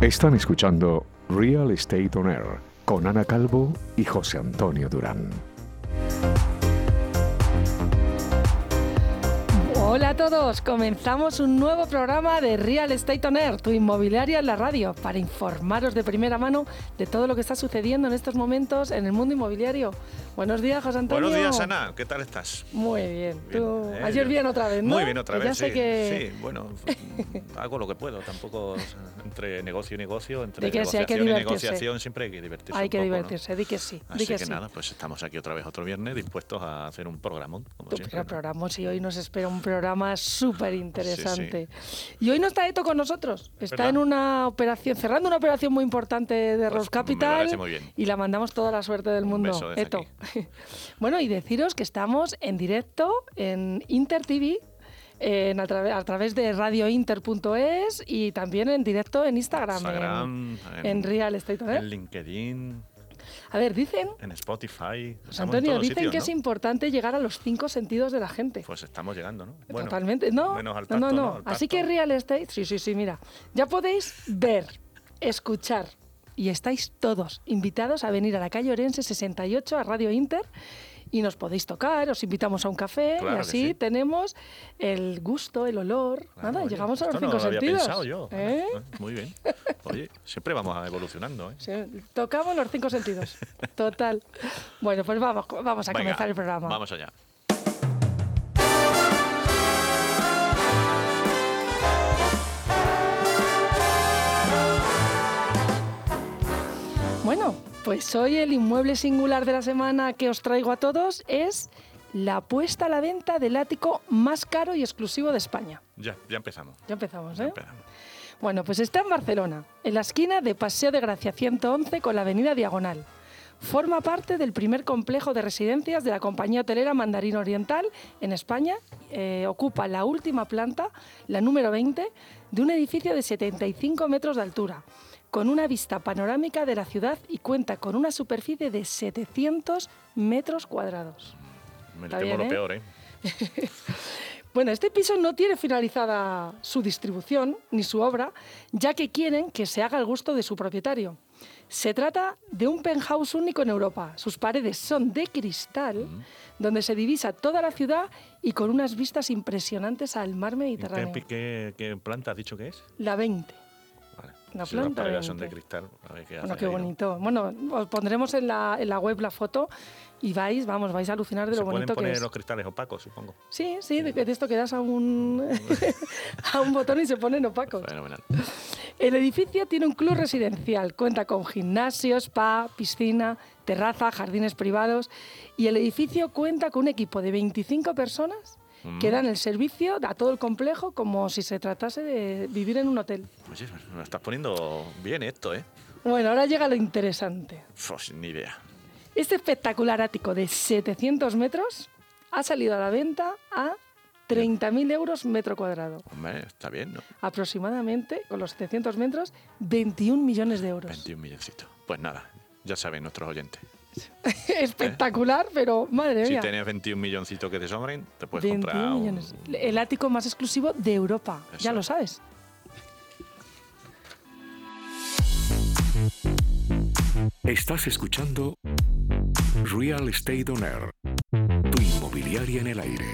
Están escuchando Real Estate On Air con Ana Calvo y José Antonio Durán. Hola a todos, comenzamos un nuevo programa de Real Estate On Air, tu inmobiliaria en la radio, para informaros de primera mano de todo lo que está sucediendo en estos momentos en el mundo inmobiliario. Buenos días, José Antonio. Buenos días, Ana. ¿Qué tal estás? Muy bien. Bien, Tú- eh, Ayer bien otra vez, ¿no? Muy bien otra vez. Ya sé sí, que... sí, bueno, hago lo que puedo. Tampoco entre negocio y negocio, entre que sí, hay que negociación y negociación siempre hay que divertirse. Hay un que poco, ¿no? divertirse, di que sí, di Así que, que, sí. nada, pues estamos aquí otra vez otro viernes dispuestos a hacer un programón, como Tu siempre. primer ¿no? programa, y hoy nos espera un programa súper interesante. Y hoy no está Eto con nosotros, está ¿Verdad? en una operación, cerrando una operación muy importante de Pues Rose me Capital y la mandamos toda la suerte del Un mundo, Eto. bueno, y deciros que estamos en directo en Inter TV. en a, trave- a través de radiointer.es y también en directo en Instagram, en- Real Estate. Air. en LinkedIn, A ver, dicen, en Spotify. En Antonio, dicen sitios, que ¿no? es importante llegar a los cinco sentidos de la gente. Pues estamos llegando, ¿no? Totalmente. No, menos al tacto, no, ¿no? no. Así que Real Estate, sí, sí, sí, mira. Ya podéis ver, escuchar y estáis todos invitados a venir a la calle Orense 68 a Radio Inter y nos podéis tocar, os invitamos a un café Claro y así sí. tenemos el gusto, el olor. Claro, Nada, oye, llegamos a los cinco no lo había sentidos. pensado yo. ¿eh? Muy bien. Oye, siempre vamos evolucionando, ¿eh? Sí, tocamos los cinco sentidos. Total. Bueno, pues vamos, vamos a Venga, comenzar el programa. Vamos allá. Bueno, pues hoy el inmueble singular de la semana que os traigo a todos es la puesta a la venta del ático más caro y exclusivo de España. Ya, ya empezamos. Ya empezamos, Ya ¿eh? empezamos. Bueno, pues está en Barcelona, en la esquina de Paseo de Gracia 111 con la Avenida Diagonal. Forma parte del primer complejo de residencias de la compañía hotelera Mandarín Oriental en España. Eh, ocupa la última planta, la número 20, de un edificio de 75 metros de altura, con una vista panorámica de la ciudad y cuenta con una superficie de 700 metros cuadrados. Me Está temo bien, lo ¿eh? peor, ¿eh? Bueno, este piso no tiene finalizada su distribución ni su obra, ya que quieren que se haga al gusto de su propietario. Se trata de un penthouse único en Europa. Sus paredes son de cristal, donde se divisa toda la ciudad y con unas vistas impresionantes al mar Mediterráneo. ¿Qué, qué, qué planta has dicho que es? La 20. La si planta son 20. de cristal, a ver qué Bueno, qué ahí, ¿no? bonito. Bueno, os pondremos en la, en la web la foto y vais, vamos, vais a alucinar de Se lo pueden bonito que poner es. los cristales opacos, supongo. Sí, sí, de, de esto que das a un, a un botón y se ponen opacos. Fenomenal. El edificio tiene un club residencial, cuenta con gimnasio, spa, piscina, terraza, jardines privados y el edificio cuenta con un equipo de 25 personas que Mm. dan el servicio a todo el complejo como si se tratase de vivir en un hotel. Oye, me estás poniendo bien esto, ¿eh? Bueno, ahora llega lo interesante. Pues, ni idea. Este espectacular ático de 700 metros ha salido a la venta a 30.000 euros metro cuadrado. Hombre, está bien, ¿no? Aproximadamente, con los 700 metros, 21 millones de euros. 21 milloncitos. Pues nada, ya saben nuestros oyentes. Espectacular, pero madre Si mía. tienes 21 milloncitos que te sobren, te puedes 21 comprar un- millones. El ático más exclusivo de Europa, ya lo es. sabes. Estás escuchando Real Estate On Air, tu inmobiliaria en el aire.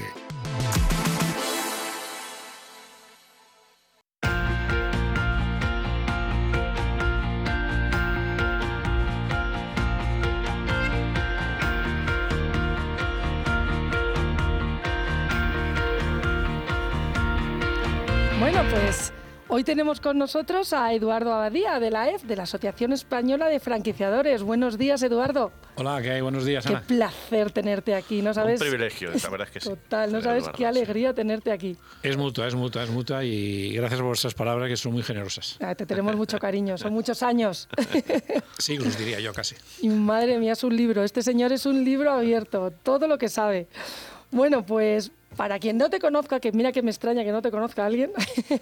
Hoy tenemos con nosotros a Eduardo Abadía de la EF, de la Asociación Española de Franquiciadores. Buenos días, Eduardo. Hola, ¿qué hay? Buenos días, Qué placer tenerte aquí, ¿no sabes? Un privilegio, la verdad es que sí. Total, no sabes Eduardo, qué sí. alegría tenerte aquí. Es mutua, es mutua, es mutua y gracias por vuestras palabras que son muy generosas. Ah, Te tenemos mucho cariño, son muchos años. Siglos diría yo casi. Y madre mía, es un libro. Este señor es un libro abierto, todo lo que sabe. Bueno, pues para quien no te conozca, que mira que me extraña que no te conozca alguien,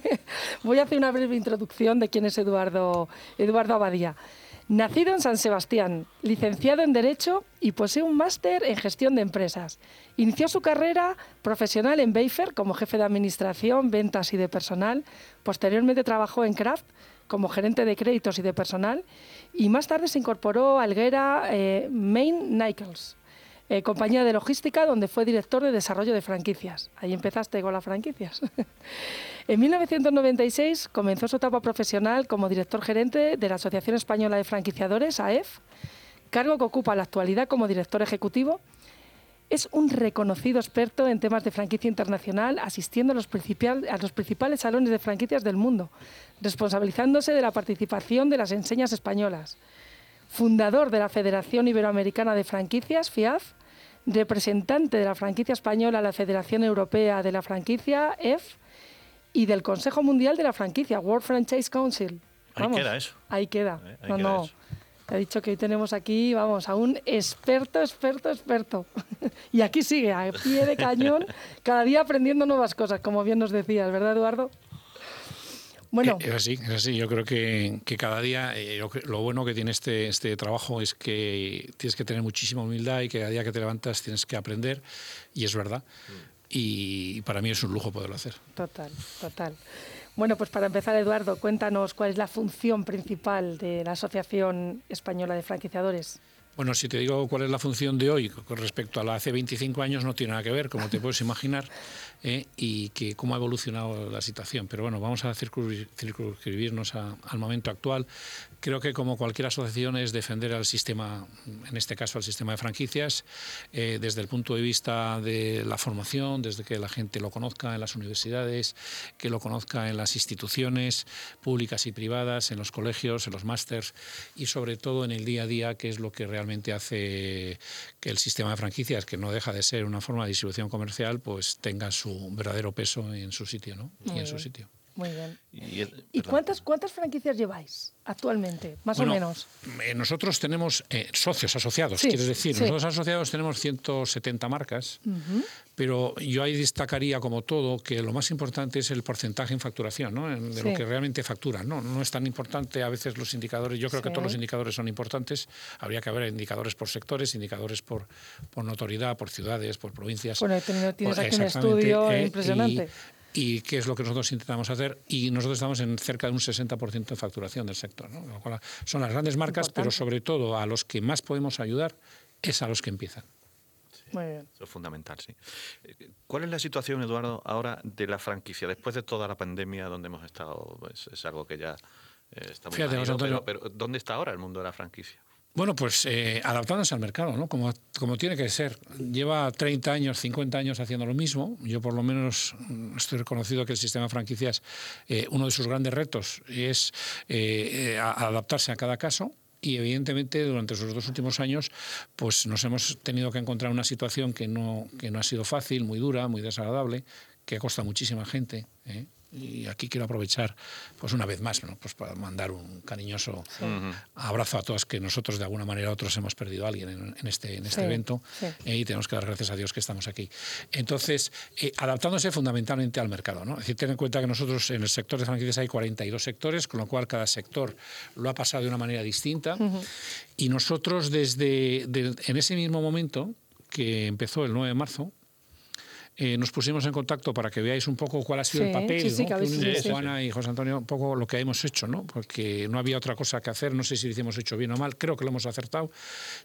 voy a hacer una breve introducción de quién es Eduardo, Eduardo Abadía. Nacido en San Sebastián, licenciado en Derecho y posee un máster en Gestión de Empresas. Inició su carrera profesional en Bafer como jefe de Administración, Ventas y de Personal. Posteriormente trabajó en Kraft como gerente de créditos y de personal y más tarde se incorporó a Alguera eh, Main Nichols, eh, compañía de logística donde fue director de desarrollo de franquicias. Ahí empezaste con las franquicias. En 1996 comenzó su etapa profesional como director gerente de la Asociación Española de Franquiciadores, AEF, cargo que ocupa en la actualidad como director ejecutivo. Es un reconocido experto en temas de franquicia internacional, asistiendo a los, a los principales salones de franquicias del mundo, responsabilizándose de la participación de las enseñas españolas. Fundador de la Federación Iberoamericana de Franquicias, FIAF, representante de la franquicia española la Federación Europea de la Franquicia, EF, y del Consejo Mundial de la Franquicia, World Franchise Council. ahí queda eso. Ahí queda. Eh, no, no. Te he dicho que hoy tenemos aquí, vamos, a un experto, experto, experto. y aquí sigue, a pie de cañón, cada día aprendiendo nuevas cosas, como bien nos decías, ¿verdad, Eduardo? Bueno. Es así, es así. Yo creo que, cada día eh, lo, bueno que tiene este, este trabajo es que tienes que tener muchísima humildad y que cada día que te levantas tienes que aprender, y es verdad. Mm y para mí es un lujo poderlo hacer. Total, total. Bueno, pues para empezar, Eduardo, cuéntanos cuál es la función principal de la Asociación Española de Franquiciadores. Bueno, si te digo cuál es la función de hoy con respecto a la hace 25 años, no tiene nada que ver, como te puedes imaginar, ¿eh? y que cómo ha evolucionado la situación. Pero bueno, vamos a circunscribirnos al momento actual. Creo que como cualquier asociación es defender al sistema, en este caso al sistema de franquicias, eh, desde el punto de vista de la formación, desde que la gente lo conozca en las universidades, que lo conozca en las instituciones públicas y privadas, en los colegios, en los másters y sobre todo en el día a día, que es lo que realmente hace que el sistema de franquicias, que no deja de ser una forma de distribución comercial, pues tenga su verdadero peso en su sitio, ¿no? y en su sitio. Muy bien. ¿Y, cuántas, cuántas franquicias lleváis actualmente, más o menos? Eh, nosotros tenemos eh, socios asociados, quieres decir. Nosotros asociados tenemos 170 marcas, pero yo ahí destacaría como todo que lo más importante es el porcentaje en facturación, ¿no? de lo que realmente facturan. ¿no? no es tan importante a veces los indicadores. Yo creo que todos los indicadores son importantes. Habría que haber indicadores por sectores, indicadores por, por notoriedad, por ciudades, por provincias. Bueno, tienes aquí un estudio eh, impresionante y qué es lo que nosotros intentamos hacer. Y nosotros estamos en cerca de un 60% de facturación del sector. Son las grandes marcas, pero sobre todo a los que más podemos ayudar es a los que empiezan. Muy bien. Eso es fundamental, sí. ¿Cuál es la situación, Eduardo, ahora de la franquicia? Después de toda la pandemia donde hemos estado, pues, es algo que ya eh, estamos... Fíjate, pero ¿dónde está ahora el mundo de la franquicia? Bueno, pues eh, adaptándose al mercado, ¿no? Como, como tiene que ser. Lleva 30 años, 50 años haciendo lo mismo. Yo por lo menos mm, estoy reconocido que el sistema franquicias, eh, uno de sus grandes retos es eh, adaptarse a cada caso y evidentemente durante esos dos últimos años pues nos hemos tenido que encontrar una situación que no, que no ha sido fácil, muy dura, muy desagradable, que ha costado muchísima gente. ¿eh? Y aquí quiero aprovechar pues una vez más pues para mandar un cariñoso abrazo a todos que nosotros de alguna manera otros hemos perdido a alguien en, este, en este evento eh, y tenemos que dar gracias a Dios que estamos aquí. Entonces, eh, adaptándose fundamentalmente al mercado. ¿no? Es decir, ten en cuenta que nosotros en el sector de franquicias hay 42 sectores, con lo cual cada sector lo ha pasado de una manera distinta y nosotros desde en ese mismo momento que empezó el 9 de marzo, eh, nos pusimos en contacto para que veáis un poco cuál ha sido el papel, sí, Juana y José Antonio, un poco lo que hemos hecho, ¿no? porque no había otra cosa que hacer, no sé si lo hemos hecho bien o mal, creo que lo hemos acertado,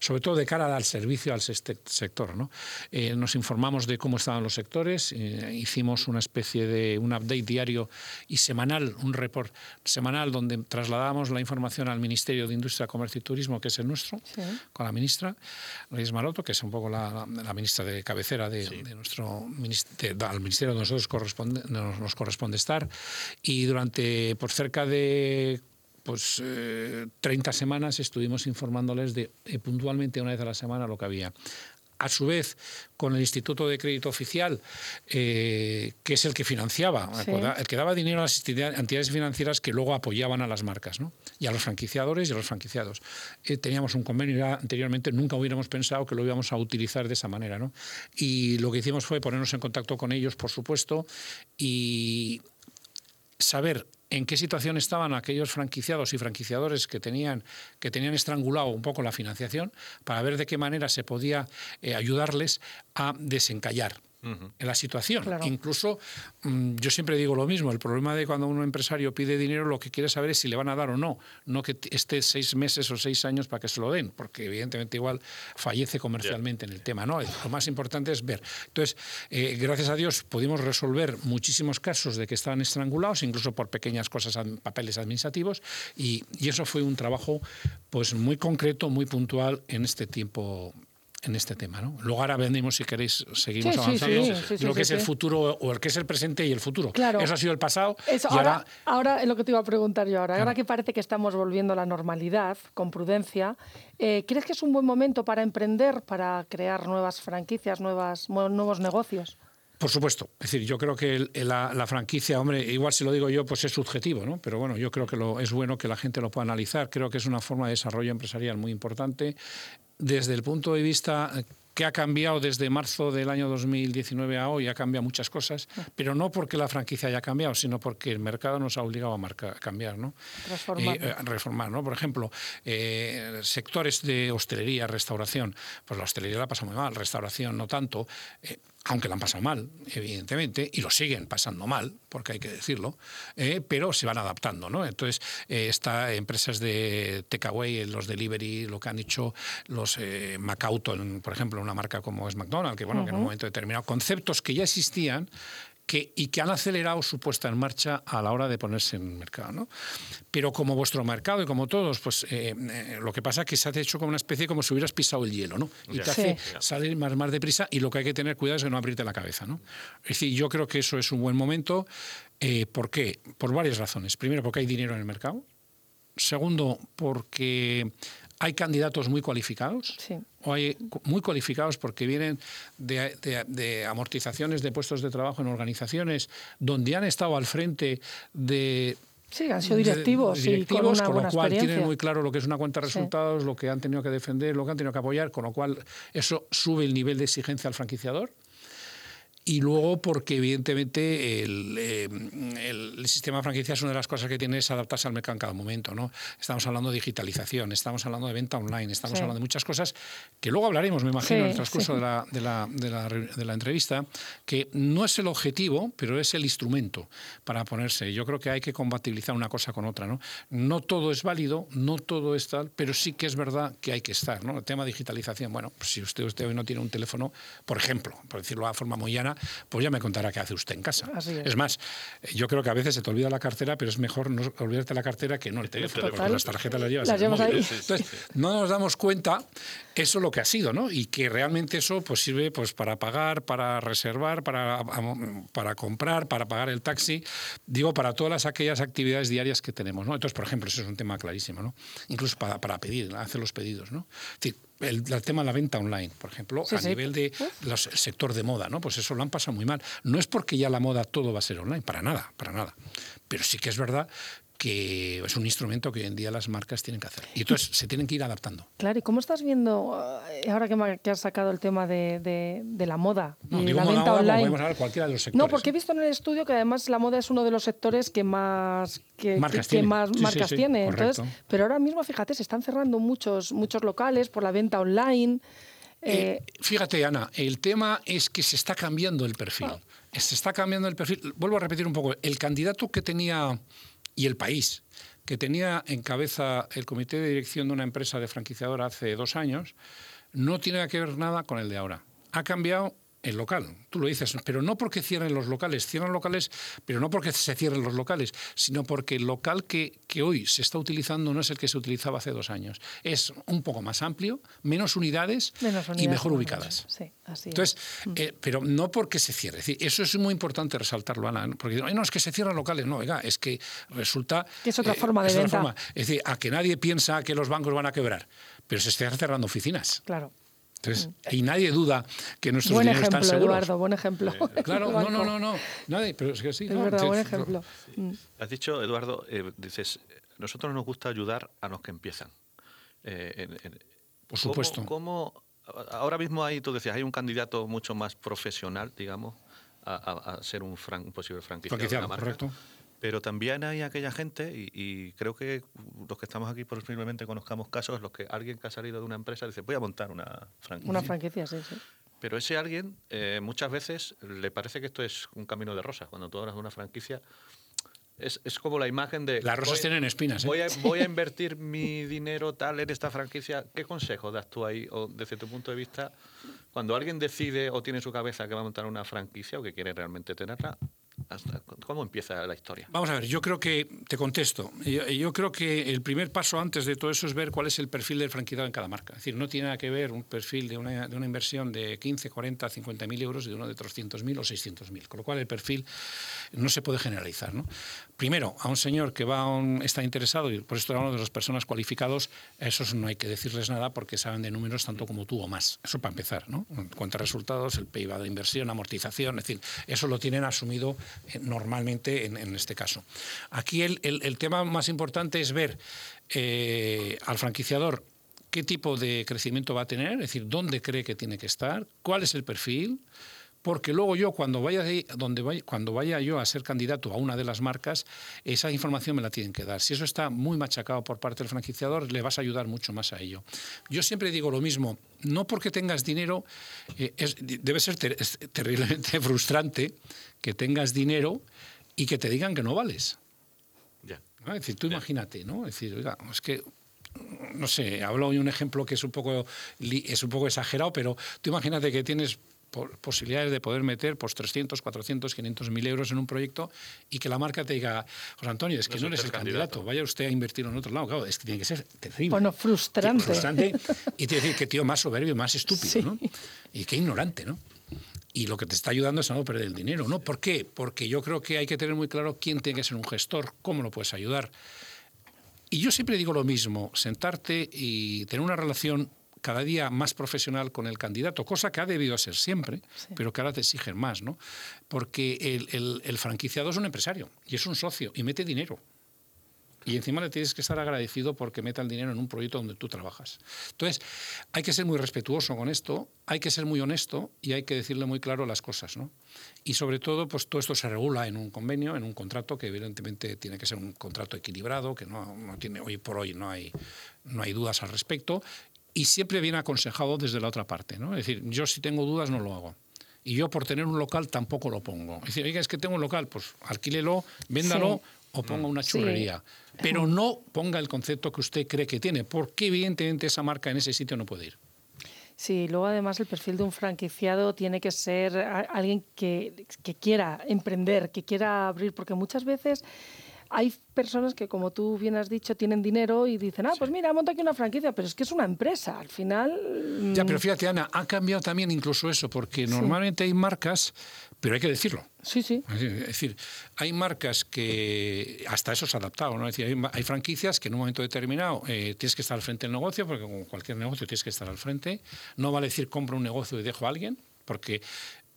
sobre todo de cara al servicio al sector. ¿no? Eh, nos informamos de cómo estaban los sectores, eh, hicimos una especie de un update diario y semanal, un report semanal donde trasladamos la información al Ministerio de Industria, Comercio y Turismo, que es el nuestro, con la ministra Luis Maroto, que es un poco la, ministra de cabecera de, de nuestro al ministerio donde nosotros corresponde, nos, corresponde estar. Y durante por cerca de pues 30 eh, semanas estuvimos informándoles de eh, puntualmente una vez a la semana lo que había a su vez con el Instituto de Crédito Oficial, eh, que es el que financiaba, el que daba dinero a las entidades financieras que luego apoyaban a las marcas, ¿no? y a los franquiciadores y a los franquiciados. Eh, teníamos un convenio anteriormente, nunca hubiéramos pensado que lo íbamos a utilizar de esa manera. ¿no? Y lo que hicimos fue ponernos en contacto con ellos, por supuesto, y saber en qué situación estaban aquellos franquiciados y franquiciadores que tenían, que tenían estrangulado un poco la financiación, para ver de qué manera se podía eh, ayudarles a desencallar en la situación. Incluso mm, yo siempre digo lo mismo, el problema de cuando un empresario pide dinero lo que quiere saber es si le van a dar o no, no que esté seis meses o seis años para que se lo den, porque evidentemente igual fallece comercialmente en el tema. ¿no? Lo más importante es ver. Entonces, eh, gracias a Dios pudimos resolver muchísimos casos de que estaban estrangulados, incluso por pequeñas cosas, papeles administrativos, y, y eso fue un trabajo pues muy concreto, muy puntual en este tiempo en este tema. ¿no? Luego ahora vendemos, si queréis, seguimos avanzando, lo que es el futuro, o el que es el presente y el futuro. Claro. Eso ha sido el pasado. ahora, ahora, es lo que te iba a preguntar yo ahora. Ahora que parece que estamos volviendo a la normalidad, con prudencia, eh, ¿crees que es un buen momento para emprender, para crear nuevas franquicias, nuevas, nuevos negocios? Por supuesto. Es decir, yo creo que la, franquicia, hombre, igual si lo digo yo, pues es subjetivo, ¿no? Pero bueno, yo creo que lo, es bueno que la gente lo pueda analizar. Creo que es una forma de desarrollo empresarial muy importante desde el punto de vista eh, que ha cambiado desde marzo del año 2019 a hoy, ha cambiado muchas cosas, pero no porque la franquicia haya cambiado, sino porque el mercado nos ha obligado a, cambiar, ¿no? Eh, reformar, ¿no? Por ejemplo, eh, sectores de hostelería, restauración, pues la hostelería la pasa muy mal, restauración no tanto aunque la han pasado mal, evidentemente, y lo siguen pasando mal, porque hay que decirlo, eh, pero se van adaptando. ¿no? Entonces, eh, estas empresas de takeaway, los delivery, lo que han hecho los eh, Macauto, por ejemplo, una marca como es McDonald's, que, bueno, que en un momento determinado, conceptos que ya existían, y que han acelerado su puesta en marcha a la hora de ponerse en el mercado. ¿no? Pero como vuestro mercado y como todos, pues eh, eh, lo que pasa es que se ha hecho como una especie como si hubieras pisado el hielo, ¿no? Y te hace salir más, más deprisa y lo que hay que tener cuidado es de no abrirte la cabeza, ¿no? Es decir, yo creo que eso es un buen momento. Eh, ¿Por qué? Por varias razones. Primero, porque hay dinero en el mercado. Segundo, porque hay candidatos muy cualificados, o hay muy cualificados porque vienen de, amortizaciones de puestos de trabajo en organizaciones donde han estado al frente de Sí, han sido directivos, con, una con lo cual tienen muy claro lo que es una cuenta de resultados, lo que han tenido que defender, lo que han tenido que apoyar, con lo cual eso sube el nivel de exigencia al franquiciador y luego porque evidentemente eh, el, sistema de franquicia es una de las cosas que tiene es adaptarse al mercado en cada momento. ¿no? Estamos hablando de digitalización, estamos hablando de venta online, estamos hablando de muchas cosas que luego hablaremos, me imagino, en el transcurso de la, de, la, de, la, de, la, entrevista, que no es el objetivo, pero es el instrumento para ponerse. Yo creo que hay que compatibilizar una cosa con otra. No, no todo es válido, no todo es tal, pero sí que es verdad que hay que estar. ¿no? El tema de digitalización, bueno, pues si usted, usted hoy no tiene un teléfono, por ejemplo, por decirlo de forma muy llana, pues ya me contará qué hace usted en casa. es. más, yo creo que a veces se te olvida la cartera, pero es mejor no olvidarte la cartera que no el teléfono, porque las tarjetas las llevas. Las llevas ahí. Entonces, no nos damos cuenta eso es lo que ha sido, ¿no? Y que realmente eso pues, sirve pues, para pagar, para reservar, para, para comprar, para pagar el taxi, digo, para todas aquellas actividades diarias que tenemos, ¿no? Entonces, por ejemplo, eso es un tema clarísimo, ¿no? Incluso para, para pedir, hacer los pedidos, ¿no? Es el, tema de la venta online, por ejemplo, a nivel de los, el sector de moda, ¿no? Pues eso lo han pasado muy mal. No es porque ya la moda todo va a ser online, para nada, para nada. Pero sí que es verdad que es un instrumento que hoy en día las marcas tienen que hacer. Y entonces se tienen que ir adaptando. Claro, ¿y cómo estás viendo, eh, ahora que, has sacado el tema de, la moda y la venta online? cualquiera de los sectores. No, porque he visto en el estudio que además la moda es uno de los sectores que más, que, marcas tiene. más marcas tiene. Entonces, pero ahora mismo, fíjate, se están cerrando muchos, muchos locales por la venta online. Eh, eh, fíjate, Ana, el tema es que se está cambiando el perfil. Ah. Se está cambiando el perfil. Vuelvo a repetir un poco. El candidato que tenía y el país, que tenía en cabeza el comité de dirección de una empresa de franquiciadora hace dos años, no tiene que ver nada con el de ahora. Ha cambiado el local. Tú lo dices, pero no porque cierren los locales, cierran locales, pero no porque se cierren los locales, sino porque el local que, que, hoy se está utilizando no es el que se utilizaba hace dos años. Es un poco más amplio, menos unidades, y mejor ubicadas. Sí, así Entonces, mm. eh, pero no porque se cierre. eso es muy importante resaltarlo, Ana, porque no es que se cierran locales, no, oiga, es que resulta... Que es otra eh, forma de venta. Es decir, a que nadie piensa que los bancos van a quebrar, pero se están cerrando oficinas. Claro. Entonces, mm. y nadie duda que nuestros buen dineros ejemplo, están seguros. Eduardo, buen ejemplo. claro, no, no, no, no, nadie, pero es que sí. Es verdad, buen ejemplo. Mm. Has dicho, Eduardo, eh, dices, nosotros nos gusta ayudar a los que empiezan. Eh, Por supuesto. ¿cómo, ahora mismo hay, tú decías, hay un candidato mucho más profesional, digamos, a, ser un, posible franquiciado de Correcto. Pero también hay aquella gente, y, creo que los que estamos aquí posiblemente conozcamos casos, los que alguien que ha salido de una empresa dice, voy a montar una franquicia. Una franquicia, sí, sí. Pero ese alguien eh, muchas veces le parece que esto es un camino de rosas. Cuando tú hablas de una franquicia, es, es, como la imagen de... Las rosas tienen espinas. ¿eh? Voy, a, voy, a, invertir mi dinero tal en esta franquicia. ¿Qué consejo das tú ahí, o desde tu punto de vista, cuando alguien decide o tiene en su cabeza que va a montar una franquicia o que quiere realmente tenerla? ¿Cómo empieza la historia? Vamos a ver, yo creo que, te contesto, yo, creo que el primer paso antes de todo eso es ver cuál es el perfil del franquiciado en cada marca. Es decir, no tiene nada que ver un perfil de una, de una inversión de 15, 40, 50 mil euros de uno de 300 mil o 600 mil, con lo cual el perfil no se puede generalizar. Primero, a un señor que va a está interesado, y por esto hablamos de las personas cualificados, a esos no hay que decirles nada porque saben de números tanto como tú o más. Eso para empezar, ¿no? En cuanto a resultados, el PIB de inversión, amortización, es decir, eso lo tienen asumido normalmente en, este caso. Aquí el, tema más importante es ver eh, al franquiciador qué tipo de crecimiento va a tener, es decir, dónde cree que tiene que estar, cuál es el perfil, porque luego yo cuando vaya, donde vaya, cuando vaya yo a ser candidato a una de las marcas, esa información me la tienen que dar. Si eso está muy machacado por parte del franquiciador, le vas a ayudar mucho más a ello. Yo siempre digo lo mismo, no porque tengas dinero, eh, debe ser terriblemente frustrante que tengas dinero y que te digan que no vales. Ya. Es decir, tú imagínate, ¿no? Es decir, oiga, es que no sé, hablo hoy un ejemplo que es un poco es un poco exagerado, pero tú imagínate que tienes posibilidades de poder meter pues 300, 400, 500 mil euros en un proyecto y que la marca te diga, José Antonio, es que no, eres el candidato. vaya usted a invertir en otro lado. Claro, es que tiene que ser terrible. Bueno, frustrante. frustrante y tiene que decir que tío más soberbio, más estúpido, ¿no? Y qué ignorante, ¿no? Y lo que te está ayudando es a no perder el dinero, ¿no? ¿Por qué? Porque yo creo que hay que tener muy claro quién tiene que ser un gestor, cómo lo puedes ayudar. Y yo siempre digo lo mismo, sentarte y tener una relación cada día más profesional con el candidato, cosa que ha debido ser siempre, pero que ahora te exigen más, ¿no? Porque el, el, franquiciado es un empresario y es un socio y mete dinero. Y encima le tienes que estar agradecido porque meta el dinero en un proyecto donde tú trabajas. Entonces, hay que ser muy respetuoso con esto, hay que ser muy honesto y hay que decirle muy claro las cosas. ¿no? Y sobre todo, pues todo esto se regula en un convenio, en un contrato que evidentemente tiene que ser un contrato equilibrado, que no, no tiene, hoy por hoy no hay, no hay dudas al respecto y siempre viene aconsejado desde la otra parte. ¿no? Es decir, yo si tengo dudas no lo hago. Y yo por tener un local tampoco lo pongo. Es decir, oiga, es que tengo un local, pues alquílelo, véndalo o ponga una churrería. Pero no ponga el concepto que usted cree que tiene, porque evidentemente esa marca en ese sitio no puede ir. Sí, luego además el perfil de un franquiciado tiene que ser alguien que, que quiera emprender, que quiera abrir, porque muchas veces hay personas que, como tú bien has dicho, tienen dinero y dicen, ah, pues mira, monta aquí una franquicia, pero es que es una empresa, al final... Ya, pero mm, fíjate, Ana, ha cambiado también incluso eso, porque normalmente hay marcas, pero hay que decirlo. Sí, sí. Es decir, hay marcas que hasta eso se ha adaptado, ¿no? Es decir, hay, franquicias que en un momento determinado eh, tienes que estar al frente del negocio, porque con cualquier negocio tienes que estar al frente. No vale decir compro un negocio y dejo a alguien, porque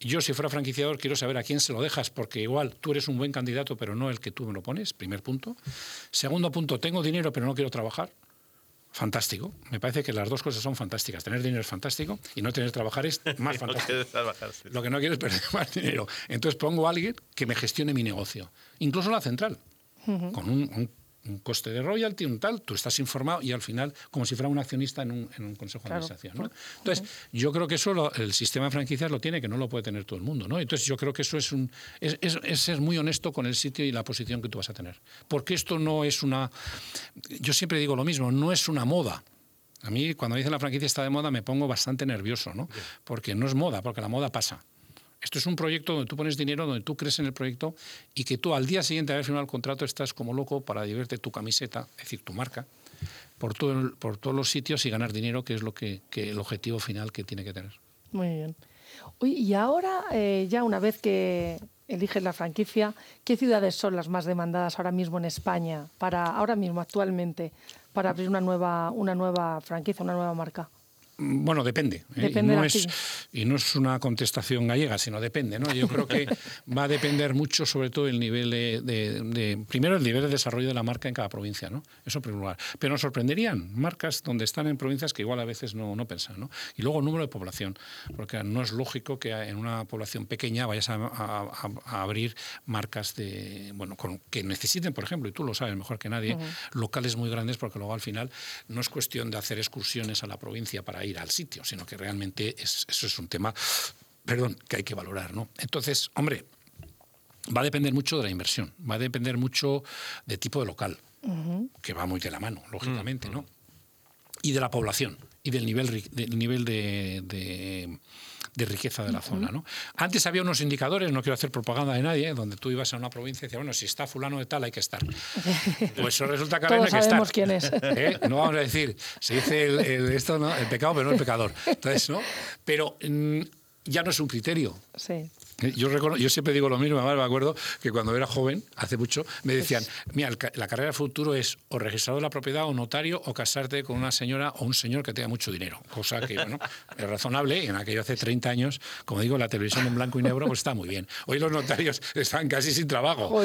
yo, si fuera franquiciador, quiero saber a quién se lo dejas, porque igual tú eres un buen candidato, pero no el que tú me lo pones, primer punto. Segundo punto, tengo dinero, pero no quiero trabajar. Fantástico. Me parece que las dos cosas son fantásticas. Tener dinero es fantástico y no tener que trabajar es más fantástico. Lo que no quiero es perder más dinero. Entonces pongo a alguien que me gestione mi negocio, incluso la central, con un un coste de royalty, un tal, tú estás informado y al final, como si fuera un accionista en un, consejo de administración. Entonces, yo creo que eso el sistema de franquicias lo tiene, que no lo puede tener todo el mundo. ¿no? Entonces, yo creo que eso es, un, es, es, ser muy honesto con el sitio y la posición que tú vas a tener. Porque esto no es una. Yo siempre digo lo mismo, no es una moda. A mí, cuando dicen la franquicia está de moda, me pongo bastante nervioso, ¿no? Porque no es moda, porque la moda pasa. Esto es un proyecto donde tú pones dinero, donde tú crees en el proyecto y que tú al día siguiente de haber firmado el contrato estás como loco para llevarte tu camiseta, es decir, tu marca, por, todo todos los sitios y ganar dinero, que es lo que, el objetivo final que tiene que tener. Muy bien. y ahora, eh, ya una vez que eliges la franquicia, ¿qué ciudades son las más demandadas ahora mismo en España, para ahora mismo, actualmente, para abrir una nueva, una nueva franquicia, una nueva marca? Bueno, depende. ¿eh? y, no es, y, no es, una contestación gallega, sino depende. ¿no? Yo creo que va a depender mucho, sobre todo, el nivel de, Primero, el nivel de desarrollo de la marca en cada provincia. ¿no? Eso en primer lugar. Pero nos sorprenderían marcas donde están en provincias que igual a veces no, no pensan. ¿no? Y luego el número de población. Porque no es lógico que en una población pequeña vayas a, abrir marcas de bueno con, que necesiten, por ejemplo, y tú lo sabes mejor que nadie, locales muy grandes, porque luego al final no es cuestión de hacer excursiones a la provincia para ir al sitio, sino que realmente eso es un tema, perdón, que hay que valorar. ¿no? Entonces, hombre, va a depender mucho de la inversión, va a depender mucho de tipo de local, que va muy de la mano, lógicamente, ¿no? Y de la población y del nivel, del nivel de de riqueza de la zona. ¿no? Antes había unos indicadores, no quiero hacer propaganda de nadie, donde tú ibas a una provincia y decías, bueno, si está fulano de tal hay que estar. Pues eso resulta que ahora no hay que estar. quién es. ¿Eh? No vamos a decir, se dice el, esto, ¿no? el pecado, pero no el pecador. Entonces, ¿no? Pero mm, ya no es un criterio. Sí. Yo, yo siempre digo lo mismo, me acuerdo que cuando era joven, hace mucho, me decían, mira, la carrera de futuro es o registrador de la propiedad o notario o casarte con una señora o un señor que tenga mucho dinero. Cosa que, bueno, es razonable. En aquello hace 30 años, como digo, la televisión en blanco y negro pues está muy bien. Hoy los notarios están casi sin trabajo.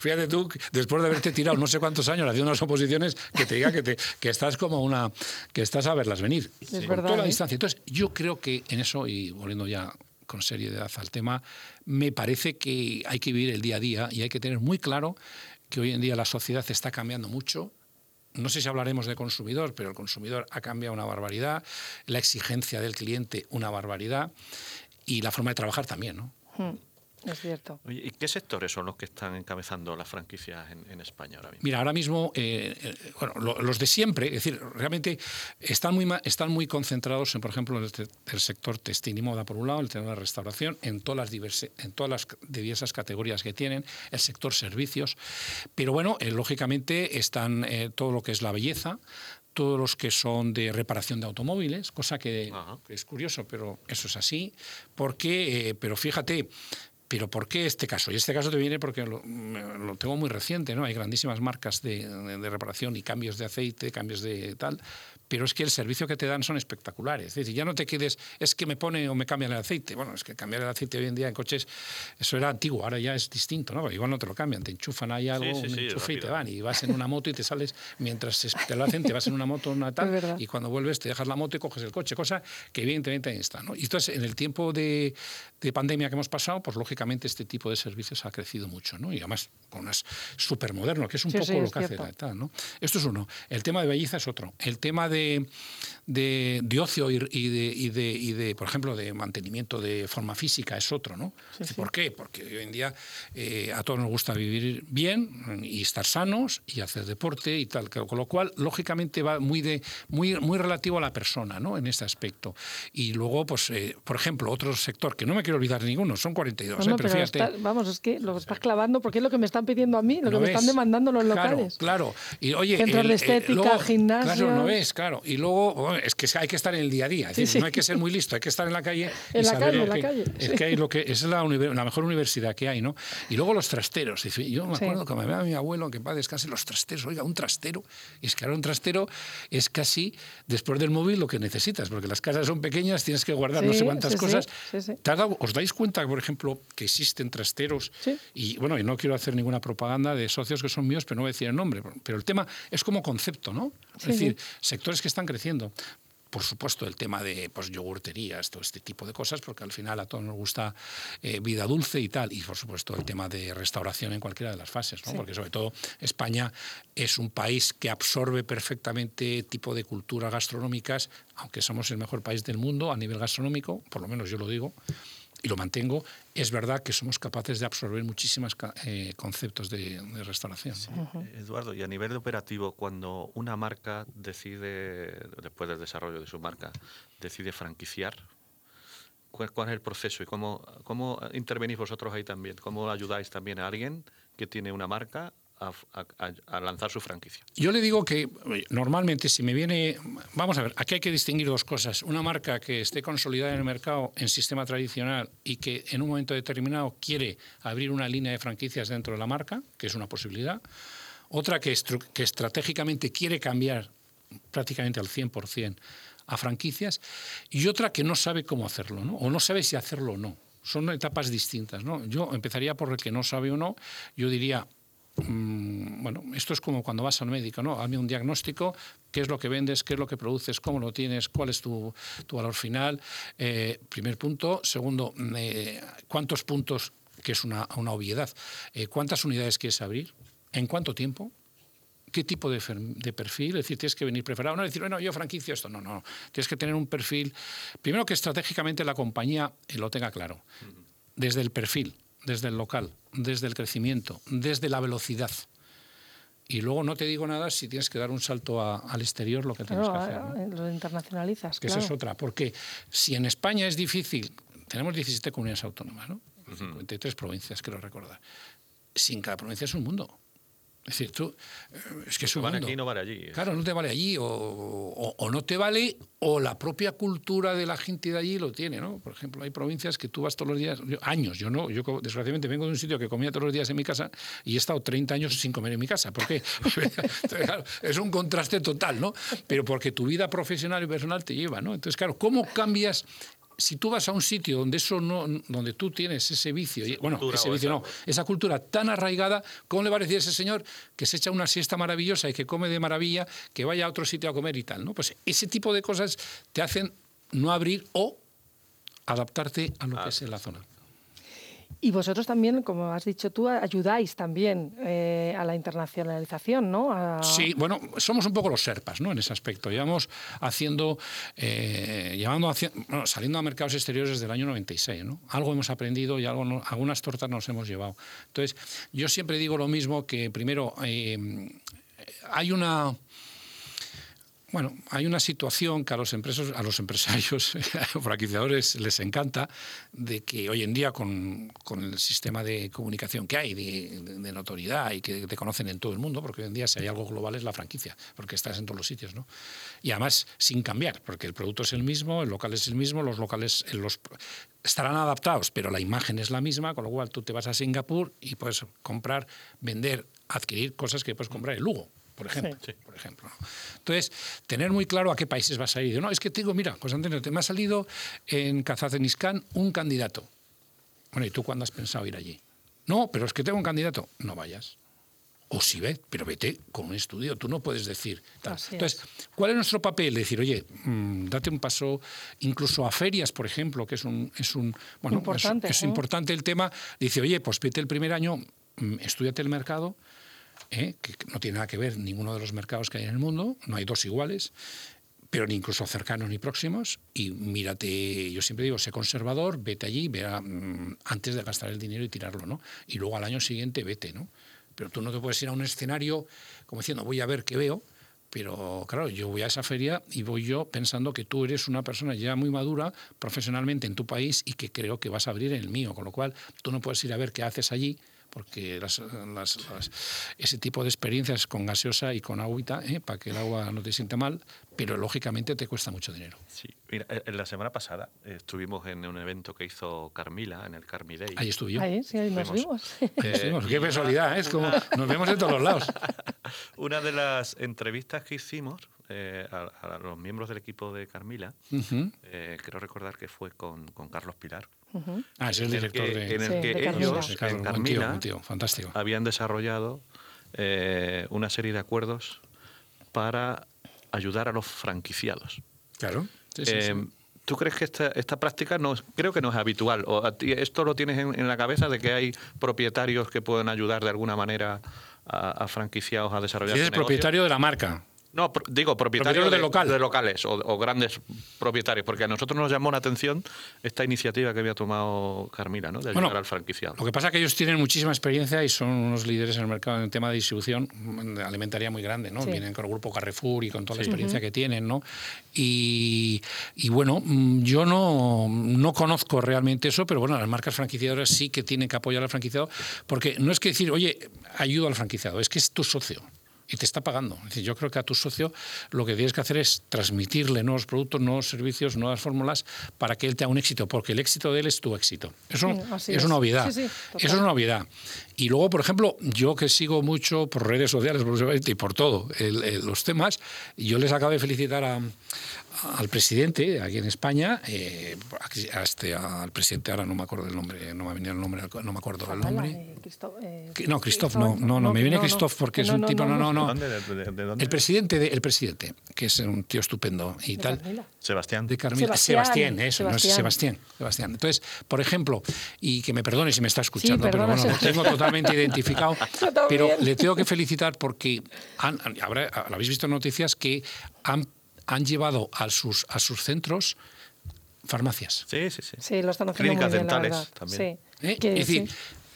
Fíjate tú, después de haberte tirado no sé cuántos años haciendo unas oposiciones, que te diga que, te, que estás como una... que estás a verlas venir. Es verdad. Toda la ¿eh? distancia. Entonces, yo creo que en eso, y volviendo ya con seriedad al tema, me parece que hay que vivir el día a día y hay que tener muy claro que hoy en día la sociedad está cambiando mucho. No sé si hablaremos de consumidor, pero el consumidor ha cambiado una barbaridad, la exigencia del cliente una barbaridad y la forma de trabajar también, ¿no? Hmm. Es cierto. ¿Y qué sectores son los que están encabezando las franquicias en, España ahora mismo? Mira, ahora mismo, eh, eh, bueno, los de siempre, es decir, realmente están muy, están muy concentrados en, por ejemplo, el, el sector textil y moda, por un lado, el tema de la restauración, en todas las, diversas, en todas las diversas categorías que tienen, el sector servicios, pero bueno, eh, lógicamente están todo lo que es la belleza, todos los que son de reparación de automóviles, cosa que, es curioso, pero eso es así, porque, pero fíjate, pero ¿por qué este caso? Y este caso te viene porque lo, tengo muy reciente, ¿no? Hay grandísimas marcas de, reparación y cambios de aceite, cambios de tal, pero es que el servicio que te dan son espectaculares. Es decir, ya no te quedes, es que me pone o me cambian el aceite. Bueno, es que cambiar el aceite hoy en día en coches, eso era antiguo, ahora ya es distinto, ¿no? igual no te lo cambian, te enchufan ahí algo, un enchufe y te van. Y vas en una moto y te sales, mientras te lo hacen, te vas en una moto, una tal, y cuando vuelves te dejas la moto y coges el coche, cosa que evidentemente ahí está, ¿no? Y entonces, en el tiempo de, de pandemia que hemos pasado, pues lógicamente este tipo de servicios ha crecido mucho, ¿no? Y además con unas moderno, que es un poco lo que hace la tal, ¿no? Esto es uno. El tema de belleza es otro. El tema de de, ocio y, de, y, de, por ejemplo, de mantenimiento de forma física es otro, ¿no? ¿Por qué? Porque hoy en día eh, a todos nos gusta vivir bien y estar sanos y hacer deporte y tal, con lo cual, lógicamente, va muy, de, muy, muy relativo a la persona, ¿no? En este aspecto. Y luego, pues, eh, por ejemplo, otro sector, que no me quiero olvidar ninguno, son 42, ¿eh? pero, vamos, es que lo estás clavando porque es lo que me están pidiendo a mí, lo que me están demandando los locales. Claro, Y, oye, Centros de estética, gimnasio... Claro, no ves, claro. Y luego, es que hay que estar en el día a día. no hay que ser muy listo, hay que estar en la calle. En la calle, en la calle. Es que hay lo que es la, la, mejor universidad que hay, ¿no? Y luego los trasteros. Yo me acuerdo que me veía a mi abuelo que padre descanse los trasteros. Oiga, un trastero. Y es que ahora un trastero es casi después del móvil lo que necesitas, porque las casas son pequeñas, tienes que guardar no sé cuántas cosas. ¿Os dais cuenta, por ejemplo, que existen trasteros? Y bueno, y no quiero hacer ninguna propaganda de socios que son míos, pero no voy a decir el nombre. Pero el tema es como concepto, ¿no? Es decir, sectores que están creciendo por supuesto, el tema de pues, yogurterías, todo este tipo de cosas, porque al final a todos nos gusta eh, vida dulce y tal. Y, por supuesto, el tema de restauración en cualquiera de las fases, ¿no? porque sobre todo España es un país que absorbe perfectamente tipo de culturas gastronómicas, aunque somos el mejor país del mundo a nivel gastronómico, por lo menos yo lo digo y lo mantengo, es verdad que somos capaces de absorber muchísimos eh, conceptos de, restauración. Eduardo, y a nivel operativo, cuando una marca decide, después del desarrollo de su marca, decide franquiciar, ¿cuál, es el proceso y cómo, cómo intervenís vosotros ahí también? ¿Cómo ayudáis también a alguien que tiene una marca a, lanzar su franquicia. Yo le digo que normalmente si me viene, vamos a ver, aquí hay que distinguir dos cosas. Una marca que esté consolidada en el mercado en sistema tradicional y que en un momento determinado quiere abrir una línea de franquicias dentro de la marca, que es una posibilidad. Otra que, que estratégicamente quiere cambiar prácticamente al 100% a franquicias, y otra que no sabe cómo hacerlo, ¿no? o no sabe si hacerlo o no. Son etapas distintas. ¿no? Yo empezaría por el que no sabe o no. Yo diría, bueno, esto es como cuando vas al médico, ¿no? Hazme un diagnóstico, qué es lo que vendes, qué es lo que produces, cómo lo tienes, cuál es tu, valor final. Eh, primer punto. Segundo, mm, eh, ¿cuántos puntos, que es una, una obviedad, eh, cuántas unidades quieres abrir? ¿En cuánto tiempo? qué tipo de, perfil, es decir, tienes que venir preparado, no decir, bueno, yo franquicio esto, no, no, tienes que tener un perfil, primero que estratégicamente la compañía lo tenga claro, desde el perfil, desde el local, desde el crecimiento, desde la velocidad. Y luego no te digo nada si tienes que dar un salto al exterior, lo que tienes que hacer. ¿no? Lo internacionalizas. Que esa es otra, porque si en España es difícil, tenemos 17 comunidades autónomas, ¿no? 53 provincias, quiero recordar. Sin cada provincia es un mundo. Es decir, tú, eh, es que un vale aquí no vale allí. Claro, no te vale allí, o, no te vale, o la propia cultura de la gente de allí lo tiene, ¿no? Por ejemplo, hay provincias que tú vas todos los días, años, yo no, yo desgraciadamente vengo de un sitio que comía todos los días en mi casa y he estado 30 años sin comer en mi casa. ¿Por qué? es un contraste total, ¿no? Pero porque tu vida profesional y personal te lleva, ¿no? Entonces, claro, ¿cómo cambias si tú vas a un sitio donde eso no, donde tú tienes ese vicio, bueno, ese vicio no, esa cultura tan arraigada, ¿cómo le va a decir a ese señor que se echa una siesta maravillosa y que come de maravilla, que vaya a otro sitio a comer y tal, ¿no? Pues ese tipo de cosas te hacen no abrir o adaptarte a lo que es en la zona. Y vosotros también, como has dicho tú, ayudáis también eh, a la internacionalización, ¿no? Sí, bueno, somos un poco los serpas, ¿no? En ese aspecto. Llevamos haciendo, eh, llevando, bueno, saliendo a mercados exteriores desde el año 96, ¿no? Algo hemos aprendido y algo, algunas tortas nos hemos llevado. Entonces, yo siempre digo lo mismo que primero eh, hay una bueno, hay una situación que a los, empresarios, a los empresarios, franquiciadores les encanta, de que hoy en día con, el sistema de comunicación que hay, de, notoriedad y que te conocen en todo el mundo, porque hoy en día si hay algo global es la franquicia, porque estás en todos los sitios, ¿no? Y además sin cambiar, porque el producto es el mismo, el local es el mismo, los locales los, estarán adaptados, pero la imagen es la misma, con lo cual tú te vas a Singapur y puedes comprar, vender, adquirir cosas que puedes comprar en Lugo por ejemplo. Por ejemplo. Entonces, tener muy claro a qué países vas a ir. No, es que tengo, mira, José Antonio, te me ha salido en Kazakhstan un candidato. Bueno, ¿y tú cuándo has pensado ir allí? No, pero es que tengo un candidato. No vayas. O sí ve, pero vete con un estudio. Tú no puedes decir. Entonces, ¿cuál es nuestro papel? Decir, oye, mm, date un paso, incluso a ferias, por ejemplo, que es un, es un bueno, importante, es, importante el tema. Dice, oye, pues vete el primer año, mm, estudiate el mercado, ¿eh? que no tiene nada que ver ninguno de los mercados que hay en el mundo, no hay dos iguales, pero ni incluso cercanos ni próximos, y mírate, yo siempre digo, sé conservador, vete allí, vea, mm, antes de gastar el dinero y tirarlo, ¿no? Y luego al año siguiente vete, ¿no? Pero tú no te puedes ir a un escenario como diciendo, voy a ver qué veo, pero claro, yo voy a esa feria y voy yo pensando que tú eres una persona ya muy madura profesionalmente en tu país y que creo que vas a abrir en el mío, con lo cual tú no puedes ir a ver qué haces allí porque ese tipo de experiencias con gaseosa y con agüita, ¿eh? para que el agua no te siente mal, pero lógicamente te cuesta mucho dinero. Sí, mira, eh, la semana pasada estuvimos en un evento que hizo Carmila, en el Carmidei. Ahí estuve yo. Ahí, sí, ahí nos vimos. Eh, qué casualidad, ¿eh? es como nos vemos de todos los lados. Una de las entrevistas que hicimos a, los miembros del equipo de Carmila, quiero recordar que fue con, con Carlos Pilar, Ah, es el director de... En el que ellos, en Carmila, fantástico. habían desarrollado eh, una serie de acuerdos para ayudar a los franquiciados. Claro. Eh, ¿Tú crees que esta, esta práctica no creo que no es habitual? ¿O esto lo tienes en, la cabeza de que hay propietarios que pueden ayudar de alguna manera a, franquiciados a desarrollar? Si es propietario de la marca. No, digo, propietarios de, locales o, grandes propietarios, porque a nosotros nos llamó la atención esta iniciativa que había tomado Carmila, ¿no? de ayudar al franquiciado. Lo que pasa es que ellos tienen muchísima experiencia y son unos líderes en el mercado en el tema de distribución alimentaria muy grande, ¿no? Vienen con el grupo Carrefour y con toda la experiencia que tienen, ¿no? Y, bueno, mm, yo no, no conozco realmente eso, pero bueno, las marcas franquiciadoras sí que tienen que apoyar al franquiciado, porque no es que decir, oye, ayudo al franquiciado, es que es tu socio y te está pagando. Es decir, yo creo que a tu socio lo que tienes que hacer es transmitirle nuevos productos, nuevos servicios, nuevas fórmulas para que él te haga un éxito, porque el éxito de él es tu éxito. Eso es, una obviedad. Eso es una obviedad. Y luego, por ejemplo, yo que sigo mucho por redes sociales y por todo los temas, yo les acabo de felicitar a, al presidente aquí en España, eh, este, al presidente, ahora no me acuerdo del nombre, no me venía el nombre, no me acuerdo el nombre. Eh, eh, no, Christoph, no, no, no, me viene Christoph porque es un tipo, no, no, no. El presidente, de, el presidente, que es un tío estupendo y tal. Sebastián. De Sebastián, Sebastián, eso, no es Sebastián, Sebastián. Entonces, por ejemplo, y que me perdone si me está escuchando, pero bueno, lo tengo totalmente identificado, pero le tengo que felicitar porque han, habrá, lo habéis visto en noticias que han han llevado a sus, a sus centros farmacias. Sí, sí, sí. Sí, lo están haciendo Clínicas dentales también. ¿Eh? es decir,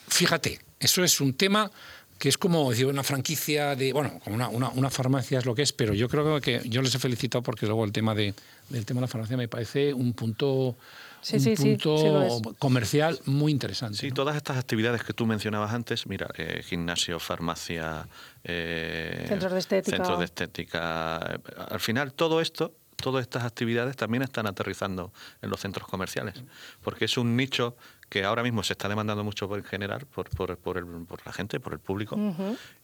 fíjate, eso es un tema que es como decir, una franquicia de, bueno, como una, una, farmacia es lo que es, pero yo creo que yo les he felicitado porque luego el tema de, del tema de la farmacia me parece un punto un punto comercial muy interesante. Sí, todas estas actividades que tú mencionabas antes, mira, eh, gimnasio, farmacia, eh, centros de estética. Centros de estética. Al final, todo esto, todas estas actividades también están aterrizando en los centros comerciales, porque es un nicho que ahora mismo se está demandando mucho por generar por, por, por, la gente, por el público,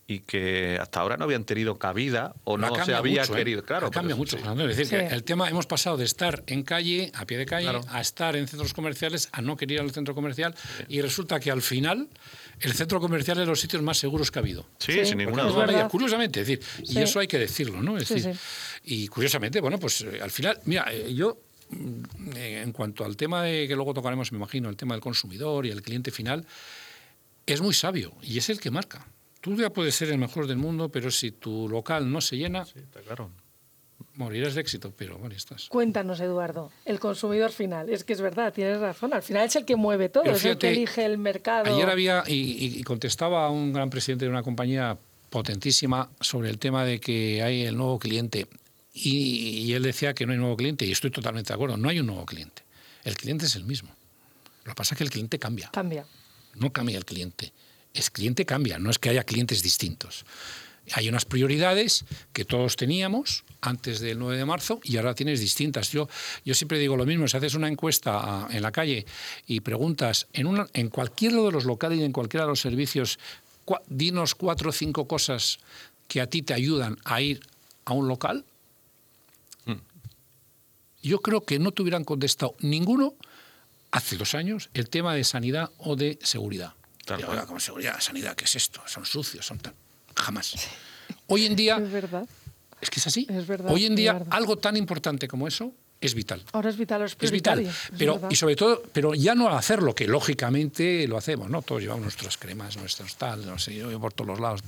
y que hasta ahora no habían tenido cabida o no, se había ¿eh? querido. Claro, cambia mucho. Es decir, que el tema, hemos pasado de estar en calle, a pie de calle, a estar en centros comerciales, a no querer ir al centro comercial, y resulta que al final el centro comercial es de los sitios más seguros que ha habido. Sí, sin ninguna duda. Curiosamente, es decir, y eso hay que decirlo, ¿no? Es decir, y curiosamente, bueno, pues eh, al final, mira, eh, yo en cuanto al tema de que luego tocaremos, me imagino, el tema del consumidor y el cliente final, es muy sabio y es el que marca. Tú ya puedes ser el mejor del mundo, pero si tu local no se llena, morirás de éxito, pero bueno, estás. Cuéntanos, Eduardo, el consumidor final. Es que es verdad, tienes razón. Al final es el que mueve todo, es el que elige el mercado. Ayer había, y, y contestaba a un gran presidente de una compañía potentísima sobre el tema de que hay el nuevo cliente. Y, él decía que no hay nuevo cliente, y estoy totalmente de acuerdo, no hay un nuevo cliente. El cliente es el mismo. Lo que pasa es que el cliente cambia. Cambia. No cambia el cliente. Es cliente cambia, no es que haya clientes distintos. Hay unas prioridades que todos teníamos antes del 9 de marzo y ahora tienes distintas. Yo, yo siempre digo lo mismo, si haces una encuesta ah, en la calle y preguntas en, una, en cualquiera de los locales y en cualquiera de los servicios, dinos cuatro o cinco cosas que a ti te ayudan a ir a un local. Yo creo que no te hubieran contestado ninguno hace dos años el tema de sanidad o de seguridad. Claro. como seguridad, sanidad, ¿qué es esto? Son sucios, son tan... Jamás. Hoy en día... Es verdad. Es que es así. Hoy en día algo tan importante como eso es vital. Ahora es vital, es, es vital. Pero, y sobre todo, pero ya no hacerlo, que lógicamente lo hacemos, ¿no? Todos llevamos nuestras cremas, nuestros tal, no sé, yo por todos los lados.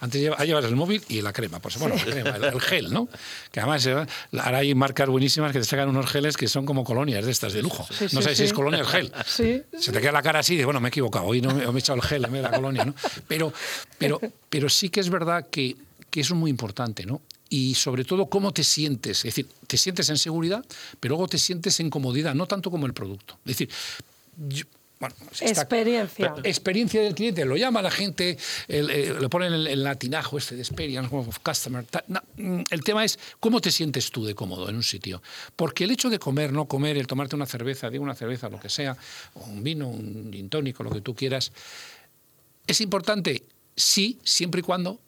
Antes llevas, el móvil y la crema, pues bueno, el, gel, ¿no? Que además eh, ahora hay marcas buenísimas que te sacan unos geles que son como colonias de estas de lujo. no sé si es colonia o gel. Se te queda la cara así de, bueno, me he equivocado, hoy no me, he echado el gel en vez de la colonia, ¿no? Pero, pero, pero sí que es verdad que, que eso es muy importante, ¿no? Y sobre todo cómo te sientes. Es decir, te sientes en seguridad, pero luego te sientes en comodidad, no tanto como el producto. Es decir, bueno, experiencia. experiencia del cliente, lo llama la gente, el, le ponen el, latinajo este de experience of customer. Mm, el tema es cómo te sientes tú de cómodo en un sitio. Porque el hecho de comer, no comer, el tomarte una cerveza, digo una cerveza, lo que sea, o un vino, un gin tónico, lo que tú quieras, es importante, sí, siempre y cuando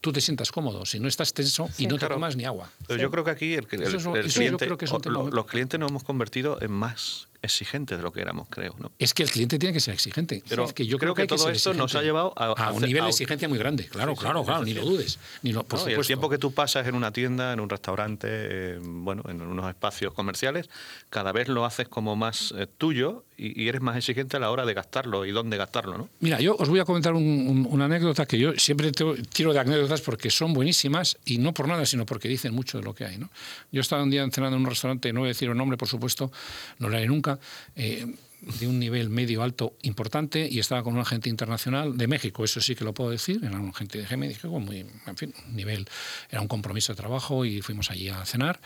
tú te sientas cómodo, si no estás tenso y no te tomas ni agua. Pero yo creo que aquí el, cliente, los clientes nos hemos convertido en más exigentes de lo que éramos, creo. ¿no? Es que el cliente tiene que ser exigente. Pero que yo creo, que, todo esto nos ha llevado a, un nivel de exigencia muy grande. Claro, claro, claro, ni lo dudes. Ni lo, por el tiempo que tú pasas en una tienda, en un restaurante, bueno, en unos espacios comerciales, cada vez lo haces como más eh, tuyo y, eres más exigente a la hora de gastarlo y dónde gastarlo, ¿no? Mira, yo os voy a comentar una anécdota que yo siempre tiro de anécdotas porque son buenísimas y no por nada, sino porque dicen mucho de lo que hay, ¿no? Yo estaba un día cenando en un restaurante, no voy a decir el nombre, por supuesto, no lo haré nunca, eh, de un nivel medio alto importante y estaba con un agente internacional de México, eso sí que lo puedo decir, era un agente de México, muy, en fin, nivel, era un compromiso de trabajo y fuimos allí a cenar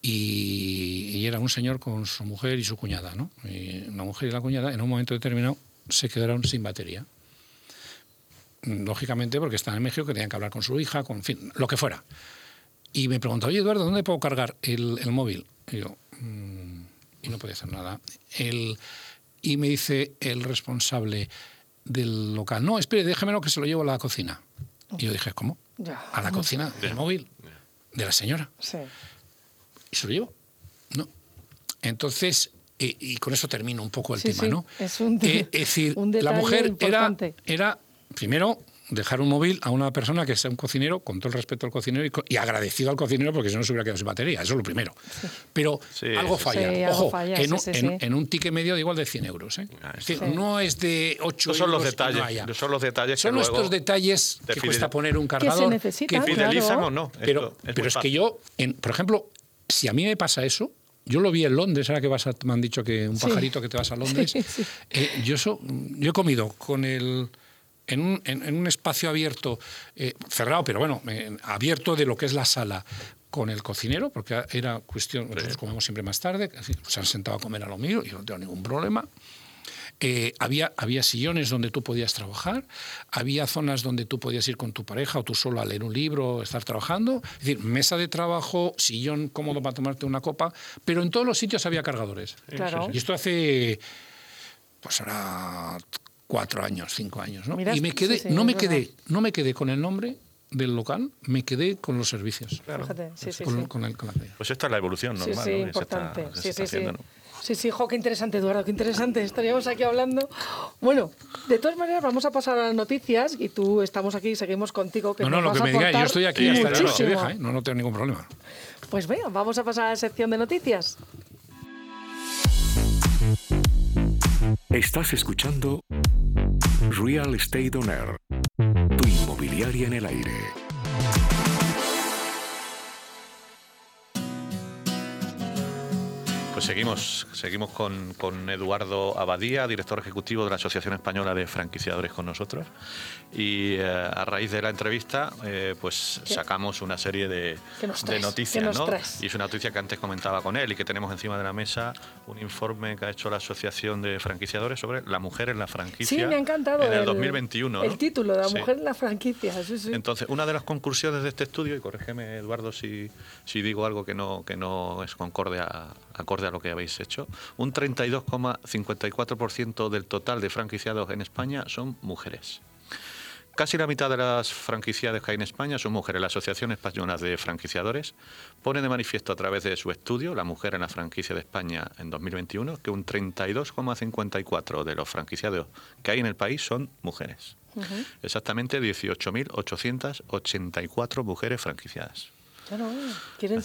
y, era un señor con su mujer y su cuñada, ¿no? Y la mujer y la cuñada en un momento determinado se quedaron sin batería. Lógicamente porque estaban en México, que tenían que hablar con su hija, con en fin, lo que fuera. Y me preguntó, oye Eduardo, ¿dónde puedo cargar el, el móvil? Y yo, mm, y no podía hacer nada. El, y me dice el responsable del local, no, espere, déjemelo que se lo llevo a la cocina. Y yo dije, ¿cómo? A la cocina del móvil de la señora. Sí. Y se lo llevo. ¿no? Entonces, y con eso termino un poco el tema, ¿no? Es, un es decir, la mujer era, era, primero, dejar un móvil a una persona que sea un cocinero, con todo el respeto al cocinero y, agradecido al cocinero porque si no se hubiera quedado sin batería, eso es lo primero. Pero algo falla. Ojo, en, un ticket medio de igual de 100 euros. ¿eh? Ah, no es de 8 son Los detalles, son los detalles Son estos detalles que cuesta poner un cargador. Que, se que fidelizan o no. Pero, es, pero es que yo, por ejemplo, si a mí me pasa eso, yo lo vi en Londres, ahora que vas me han dicho que un pajarito que te vas a Londres. Eh, yo, yo he comido con el en un, en, un espacio abierto, eh, cerrado, pero bueno, abierto de lo que es la sala, con el cocinero, porque era cuestión, nosotros comemos siempre más tarde, se han sentado a comer a lo mío, y no tengo ningún problema. Eh, había, había sillones donde tú podías trabajar, había zonas donde tú podías ir con tu pareja o tú solo a leer un libro, estar trabajando. Es decir, mesa de trabajo, sillón cómodo para tomarte una copa, pero en todos los sitios había cargadores. Y esto hace, pues ahora cuatro años, cinco años, ¿no? y me quedé, no me quedé, no me quedé con el nombre del local, me quedé con los servicios. Claro. sí, sí, con, con, el, pues esta es la evolución normal. Sí, sí, importante. sí, sí, sí. Sí, sí, jo, qué interesante, Eduardo, qué interesante. Estaríamos aquí hablando. Bueno, de todas maneras, vamos a pasar a las noticias y tú estamos aquí, seguimos contigo. Que no, no, lo que me digáis, yo estoy aquí hasta la ¿eh? no, no tengo ningún problema. Pues venga, vamos a pasar a la sección de noticias. Estás escuchando Real Estate On tu inmobiliaria en el aire. Pues seguimos, seguimos con, con, Eduardo Abadía, director ejecutivo de la Asociación Española de Franquiciadores con nosotros. Y eh, a raíz de la entrevista, eh, pues sacamos una serie de, de noticias, ¿no? Y es una noticia que antes comentaba con él y que tenemos encima de la mesa un informe que ha hecho la Asociación de Franquiciadores sobre la mujer en la franquicia. Sí, me ha encantado. En el, 2021. El título, La mujer en la franquicia. Entonces, una de las conclusiones de este estudio, y corrígeme Eduardo si, si digo algo que no, que no es concorde a, acorde a lo que habéis hecho, un 32,54% del total de franquiciados en España son mujeres. Casi la mitad de las franquiciadas que hay en España son mujeres. La Asociación Española de Franquiciadores pone de manifiesto a través de su estudio, La mujer en la franquicia de España en 2021, que un 32,54% de los franquiciados que hay en el país son mujeres. Exactamente 18.884 mujeres franquiciadas. Claro, quieren,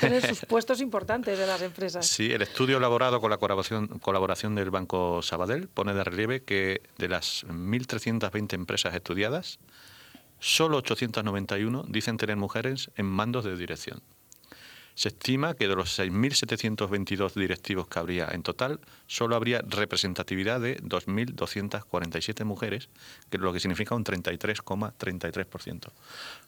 tener sus puestos importantes de las empresas. Sí, el estudio elaborado con la colaboración, colaboración del Banco Sabadell pone de relieve que de las 1.320 empresas estudiadas, solo 891 dicen tener mujeres en mandos de dirección. Se estima que de los 6.722 directivos que habría en total, solo habría representatividad de 2.247 mujeres, que es lo que significa un 33,33%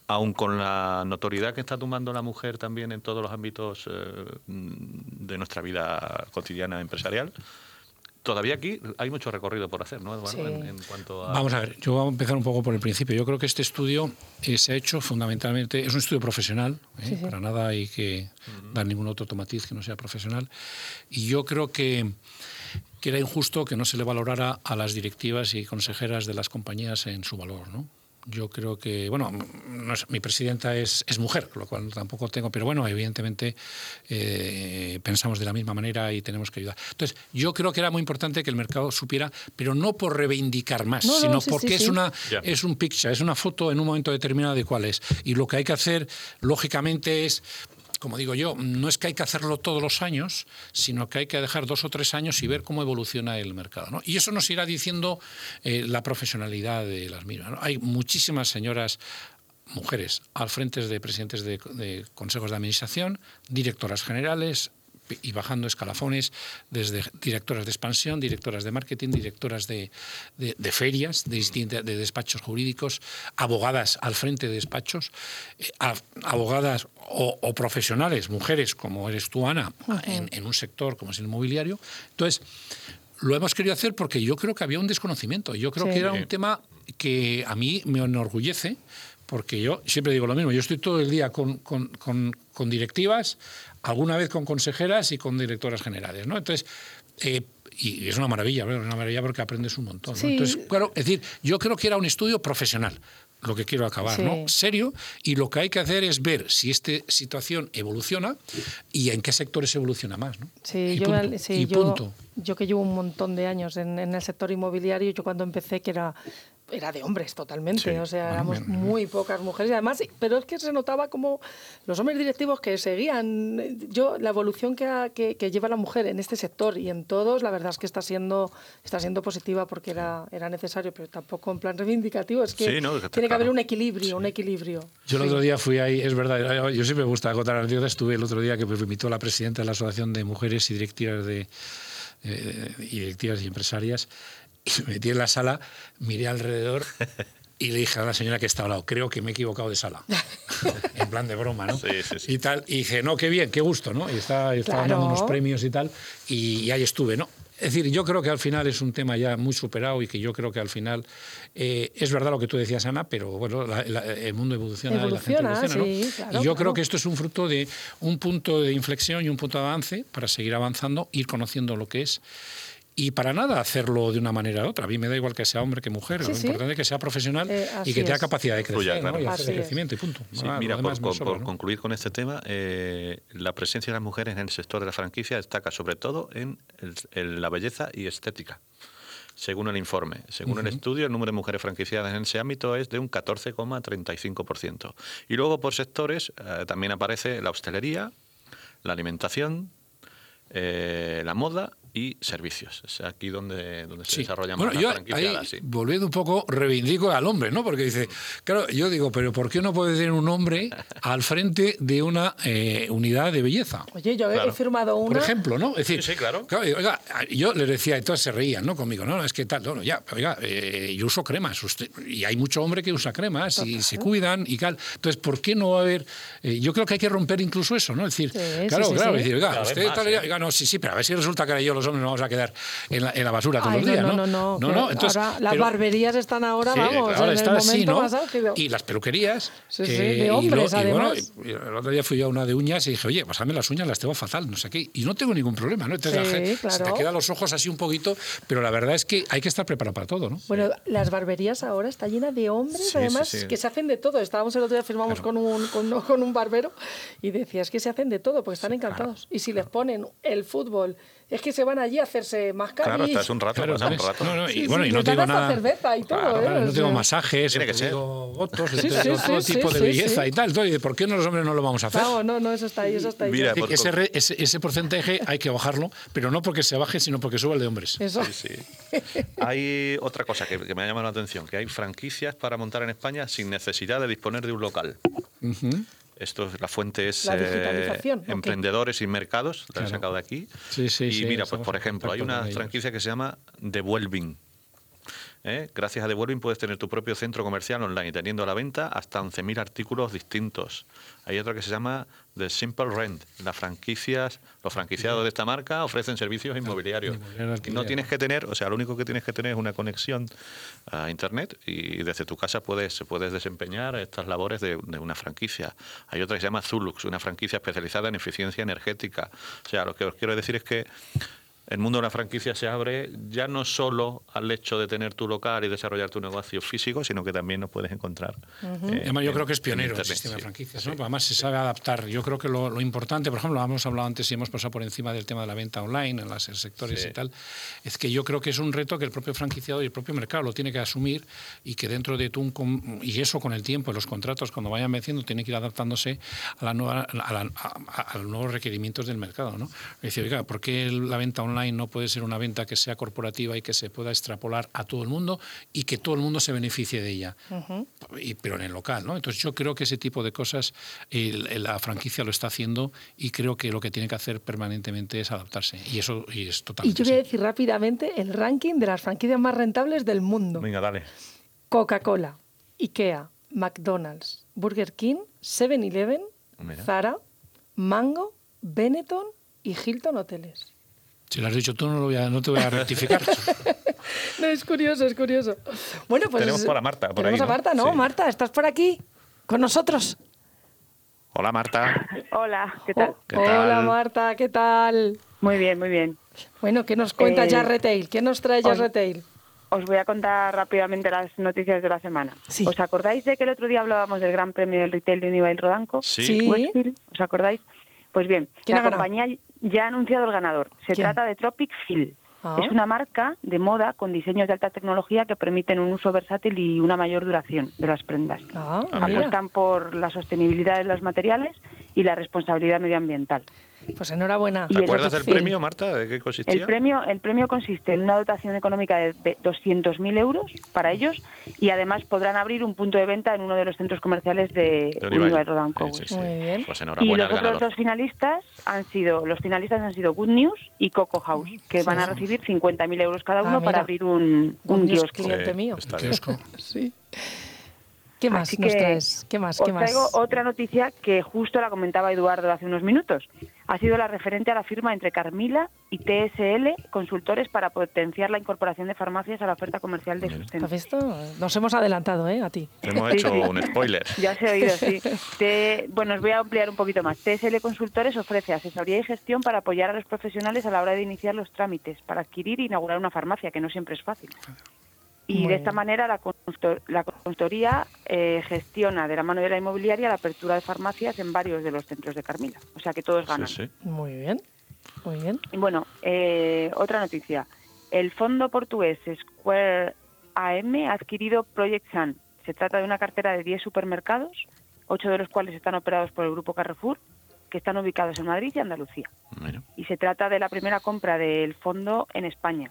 aun con la notoriedad que está tomando la mujer también en todos los ámbitos eh, de nuestra vida cotidiana empresarial, todavía aquí hay mucho recorrido por hacer, ¿no, Eduardo? En, cuanto a... Vamos a ver, yo voy a empezar un poco por el principio. Yo creo que este estudio eh, se ha hecho fundamentalmente, es un estudio profesional, ¿eh? para nada hay que dar ningún otro tomatiz que no sea profesional, y yo creo que que era injusto que no se le valorara a las directivas y consejeras de las compañías en su valor, ¿no? Yo creo que, bueno, mi presidenta es, es, mujer, lo cual tampoco tengo, pero bueno, evidentemente eh, pensamos de la misma manera y tenemos que ayudar. Entonces, yo creo que era muy importante que el mercado supiera, pero no por reivindicar más, sino porque es, Una, es un picture, es una foto en un momento determinado de cuál es. Y lo que hay que hacer, lógicamente, es como digo yo, no es que hay que hacerlo todos los años, sino que hay que dejar dos o tres años y ver cómo evoluciona el mercado. Y eso nos irá diciendo eh, la profesionalidad de las mismas. Hay muchísimas señoras mujeres al frente de presidentes de consejos de administración, directoras generales, y bajando escalafones desde directoras de expansión, directoras de marketing, directoras de, ferias, de, de, despachos jurídicos, abogadas al frente de despachos, eh, abogadas o, profesionales, mujeres como eres tú, Ana, en, un sector como es el inmobiliario. Entonces, lo hemos querido hacer porque yo creo que había un desconocimiento. Yo creo que era un tema que a mí me enorgullece porque yo siempre digo lo mismo, yo estoy todo el día con, con, con directivas, alguna vez con consejeras y con directoras generales. ¿no? Entonces, eh, y es una maravilla, una maravilla porque aprendes un montón. Entonces, claro, es decir, yo creo que era un estudio profesional lo que quiero acabar, ¿no? Serio, y lo que hay que hacer es ver si esta situación evoluciona y en qué sectores evoluciona más, ¿no? Sí, yo, punto. yo, que llevo un montón de años en, en, el sector inmobiliario, yo cuando empecé, que era era de hombres totalmente, o sea, éramos muy pocas mujeres. Y además, pero es que se notaba como los hombres directivos que seguían, yo, la evolución que, que, lleva la mujer en este sector y en todos, la verdad es que está siendo, está siendo positiva porque era, era necesario, pero tampoco en plan reivindicativo, es que tiene que haber un equilibrio, un equilibrio. Yo el otro día fui ahí, es verdad, yo siempre me gusta acotar anécdotas, estuve el otro día que me invitó la presidenta de la Asociación de Mujeres y Directivas de, eh, y directivas y empresarias y me metí en la sala, miré alrededor y le dije a la señora que estaba al lado, creo que me he equivocado de sala. en plan de broma, ¿no? Sí, sí, sí. Y tal. Y dije, no, qué bien, qué gusto, ¿no? Y estaba, estaba dando unos premios y tal. Y, ahí estuve, ¿no? Es decir, yo creo que al final es un tema ya muy superado y que yo creo que al final eh, es verdad lo que tú decías, Ana, pero bueno, el mundo evoluciona, evoluciona la gente evoluciona, ¿no? y yo creo que esto es un fruto de un punto de inflexión y un punto de avance para seguir avanzando, ir conociendo lo que es y para nada hacerlo de una manera u otra. A mí me da igual que sea hombre que mujer, lo importante es que sea profesional eh, y que tenga capacidad de crecer y hacer de crecimiento y punto. mira, por, concluir con este tema, eh, la presencia de las mujeres en el sector de la franquicia destaca sobre todo en, la belleza y estética. Según el informe, según el estudio, el número de mujeres franquiciadas en ese ámbito es de un 14,35%. Y luego por sectores eh, también aparece la hostelería, la alimentación, la moda y servicios. Es aquí donde, donde se desarrolla más la franquiciada. Volviendo un poco, reivindico al hombre, ¿no? Porque dice, claro, yo digo, pero ¿por qué no puede tener un hombre al frente de una eh, unidad de belleza? Oye, yo he firmado una. Por ejemplo, ¿no? Es decir, sí, claro. oiga, yo les decía, y todas se reían, ¿no? Conmigo, no, es que tal, no, ya, oiga, eh, yo uso cremas, usted, y hay mucho hombre que usa cremas y se cuidan y tal. Entonces, ¿por qué no va a haber.? Eh, yo creo que hay que romper incluso eso, ¿no? Es decir, claro, claro, decir, oiga, usted tal, oiga, no, sí, sí, pero a ver si resulta que ahora yo los hombres nos vamos a quedar en la, en la basura todos los días, ¿no? No, no, no. no, Entonces, las barberías están ahora, vamos, ahora en el así, ¿no? Y las peluquerías. Sí, sí, de hombres, y además. Y bueno, el otro día fui a una de uñas y dije, oye, pasame las uñas, las tengo fatal, no sé qué. Y no tengo ningún problema, ¿no? Entonces, claro. se te quedan los ojos así un poquito, pero la verdad es que hay que estar preparado para todo, ¿no? Bueno, las barberías ahora están llenas de hombres, además, que se hacen de todo. Estábamos el otro día, firmamos con, un, con, con un barbero y decías que se hacen de todo, porque están encantados. Y si les ponen el fútbol es que se van allí a hacerse mascarillas. Claro, estás un rato, un rato. No, no, y, bueno, y no tengo nada. cerveza y todo, ¿eh? No tengo masajes, Tiene que ser. votos, sí, todo tipo de belleza y tal. Entonces, ¿por qué no los hombres no lo vamos a hacer? No, no, no, eso está ahí, eso está ahí. Mira, que ese, ese, ese, porcentaje hay que bajarlo, pero no porque se baje, sino porque suba el de hombres. Eso. Sí, hay otra cosa que, me ha llamado la atención, que hay franquicias para montar en España sin necesidad de disponer de un local. Uh esto, la fuente es eh, Emprendedores y Mercados, la he sacado de aquí. y mira, pues por ejemplo, hay una franquicia que se llama Devuelving. ¿Eh? Gracias a Devuelving puedes tener tu propio centro comercial online, teniendo a la venta hasta 11.000 artículos distintos. Hay otra que se llama The Simple Rent. Las franquicias, los franquiciados de esta marca ofrecen servicios inmobiliarios. no tienes que tener, o sea, lo único que tienes que tener es una conexión a Internet y desde tu casa puedes, puedes desempeñar estas labores de, de una franquicia. Hay otra que se llama Zulux, una franquicia especializada en eficiencia energética. O sea, lo que os quiero decir es que el mundo de la franquicia se abre ya no solo al hecho de tener tu local y desarrollar tu negocio físico, sino que también nos puedes encontrar. Eh, Además, yo creo que es pionero el sistema de franquicias. ¿no? Además, se sabe adaptar. Yo creo que lo, importante, por ejemplo, lo hemos hablado antes y hemos pasado por encima del tema de la venta online en los sectores y tal, es que yo creo que es un reto que el propio franquiciado y el propio mercado lo tiene que asumir y que dentro de tú, y eso con el tiempo, los contratos, cuando vayan venciendo, tiene que ir adaptándose a, la nueva, a, los nuevos requerimientos del mercado. ¿no? Es decir, oiga, ¿por qué la venta online no puede ser una venta que sea corporativa y que se pueda extrapolar a todo el mundo y que todo el mundo se beneficie de ella, y, pero en el local. ¿no? Entonces yo creo que ese tipo de cosas la franquicia lo está haciendo y creo que lo que tiene que hacer permanentemente es adaptarse. Y eso y es totalmente. Y yo voy a decir rápidamente el ranking de las franquicias más rentables del mundo. Venga, dale. Coca-Cola, IKEA, McDonald's, Burger King, 7-Eleven, Zara, Mango, Benetton y Hilton Hoteles. Si lo has dicho tú, no, lo voy a, no te voy a rectificar. no, es curioso, es curioso. Bueno, pues. Tenemos por a Marta. Por tenemos ahí, a Marta, ¿no? Marta, ¿estás por aquí con nosotros? Hola, Marta. Hola, ¿qué tal? Hola, Marta, ¿qué tal? Muy bien, muy bien. Bueno, ¿qué nos cuenta ya Retail? ¿Qué nos trae ya Retail? Os voy a contar rápidamente las noticias de la semana. ¿Os acordáis de que el otro día hablábamos del Gran Premio del Retail de Unibail Rodanco? Sí. ¿Os acordáis? Pues bien, la compañía ya ha anunciado el ganador. Se trata de Tropic Fill. Ah. Es una marca de moda con diseños de alta tecnología que permiten un uso versátil y una mayor duración de las prendas. Ah, Apuestan por la sostenibilidad de los materiales y la responsabilidad medioambiental. Pues enhorabuena. ¿Te acuerdas del premio, Marta? ¿De qué consistía? El premio, el premio consiste en una dotación económica de 200.000 euros para ellos y además podrán abrir un punto de venta en uno de los centros comerciales de, de Rodanco. Muy bien. Pues y los otros dos finalistas han sido, los finalistas han sido Good News y Coco House, que van a recibir 50.000 euros cada ah, uno para abrir un, un kiosco. cliente mío. sí. ¿Qué más Así nos traes? ¿Qué más? ¿Qué os traigo otra noticia que justo la comentaba Eduardo hace unos minutos. Ha sido la referente a la firma entre Carmila y TSL, consultores para potenciar la incorporación de farmacias a la oferta comercial de sustento. ¿Has visto? Nos hemos adelantado, ¿eh? A ti. Hemos hecho un spoiler. Ya se ha oído, sí. bueno, os voy a ampliar un poquito más. TSL Consultores ofrece asesoría y gestión para apoyar a los profesionales a la hora de iniciar los trámites, para adquirir e inaugurar una farmacia, que no siempre es fácil. Y de esta manera la, consultoría eh, gestiona de la mano de la inmobiliaria la apertura de farmacias en varios de los centros de Carmila. O sea que todos ganan. Muy bien, muy bien. Y bueno, eh, otra noticia. El fondo portugués Square AM ha adquirido Project Sun. Se trata de una cartera de 10 supermercados, ocho de los cuales están operados por el grupo Carrefour, que están ubicados en Madrid y Andalucía. Y se trata de la primera compra del fondo en España.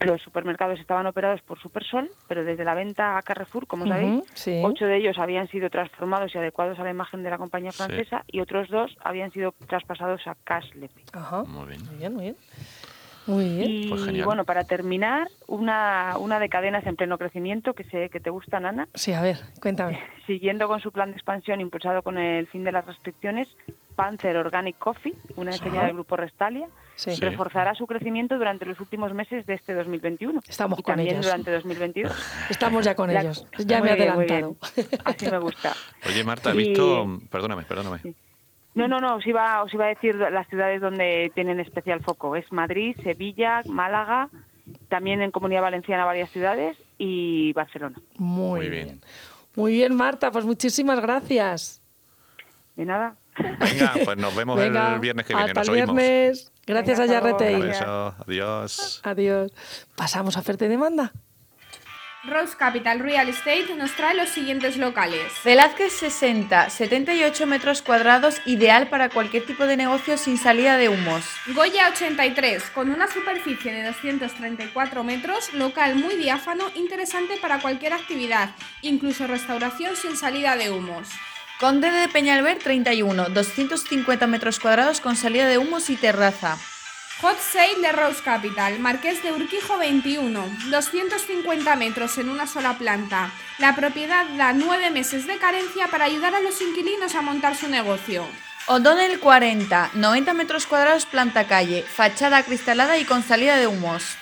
Los supermercados estaban operados por Supersol, pero desde la venta a Carrefour, como sabéis, ocho de ellos habían sido transformados y adecuados a la imagen de la compañía francesa y otros dos habían sido traspasados a Caslepe. Ajá. Muy bien. Muy bien, muy bien. Muy bien. Y pues bueno, para terminar, una, una de cadenas en pleno crecimiento que sé que te gusta, Nana. Sí, a ver, cuéntame. Siguiendo con su plan de expansión impulsado con el fin de las restricciones, Panzer Organic Coffee, una enseñada del grupo Restalia, reforzará su crecimiento durante los últimos meses de este 2021. Estamos y con también ellos. durante 2022. Estamos ya con ellos. Ya me he adelantado. Así me gusta. Oye, Marta, he visto... Perdóname, perdóname. No, no, no, os iba, os iba a decir las ciudades donde tienen especial foco. Es Madrid, Sevilla, Málaga, también en Comunidad Valenciana varias ciudades y Barcelona. Muy, bien. Muy bien, Marta, pues muchísimas gracias. De nada. Venga, pues nos vemos el viernes que viene. Hasta el viernes. Gracias a Yarreteil. Adiós. Adiós. Pasamos a Ferte Demanda. Rose Capital Real Estate nos trae los siguientes locales. Velázquez 60, 78 metros cuadrados, ideal para cualquier tipo de negocio sin salida de humos. Goya 83, con una superficie de 234 metros, local muy diáfano, interesante para cualquier actividad, incluso restauración sin salida de humos. Conde de Peñalver 31, 250 metros cuadrados con salida de humos y terraza. Hot Sale de Rose Capital, Marqués de Urquijo 21, 250 metros en una sola planta. La propiedad da nueve meses de carencia para ayudar a los inquilinos a montar su negocio. O'Donnell 40, 90 metros cuadrados planta calle, fachada cristalada y con salida de humos.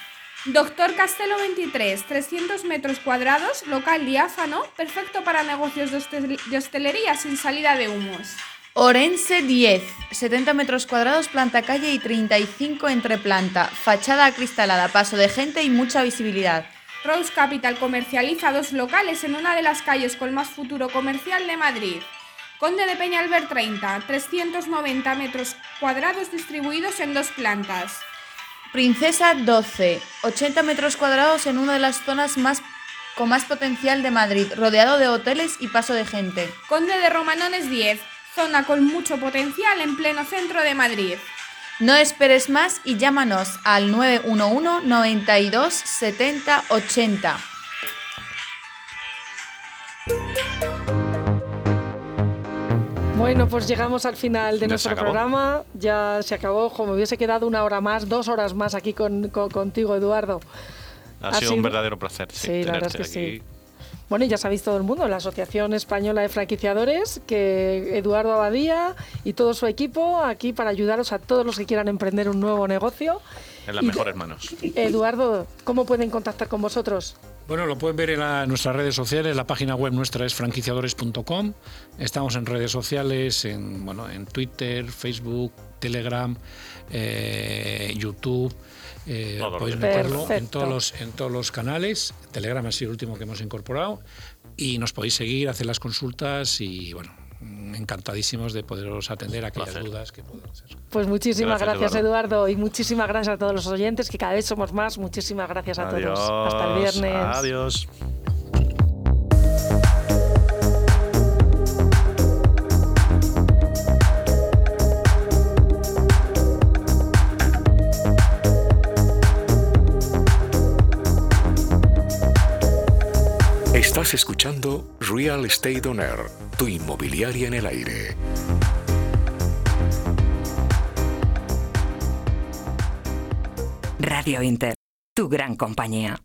Doctor Castelo 23, 300 metros cuadrados, local diáfano, perfecto para negocios de, hostelería sin salida de humos. Orense 10, 70 metros cuadrados, planta calle y 35 entre planta, fachada acristalada, paso de gente y mucha visibilidad. Rose Capital comercializa dos locales en una de las calles con más futuro comercial de Madrid. Conde de Peñalver 30, 390 metros cuadrados distribuidos en dos plantas. Princesa 12, 80 metros cuadrados en una de las zonas más con más potencial de Madrid, rodeado de hoteles y paso de gente. Conde de Romanones 10, zona con mucho potencial en pleno centro de Madrid. No esperes más y llámanos al 911 92 70 80. Bueno, pues llegamos al final de nuestro programa. Ya se acabó. Como hubiese quedado una hora más, dos horas más aquí contigo, Eduardo. Ha, sido, un verdadero placer. Sí, la verdad es que sí. Bueno, y ya sabéis todo el mundo, la Asociación Española de Franquiciadores, que Eduardo Abadía y todo su equipo aquí para ayudaros a todos los que quieran emprender un nuevo negocio. En las mejores manos. Eduardo, ¿cómo pueden contactar con vosotros? Bueno, lo pueden ver en nuestras redes sociales. La página web nuestra es franquiciadores.com. Estamos en redes sociales, en, bueno, en Twitter, Facebook, Telegram, eh, YouTube. Eh, podéis meterlo en todos, los, en todos los canales. Telegram ha sido el último que hemos incorporado. Y nos podéis seguir, hacer las consultas y bueno, encantadísimos de poderos atender a aquellas dudas que puedan ser. Pues muchísimas gracias, Eduardo. y muchísimas gracias a todos los oyentes, que cada vez somos más. Muchísimas gracias a todos. Hasta el viernes. Adiós. Estás escuchando Real Estate On Air, tu inmobiliaria en el aire. Radio Inter, tu gran compañía.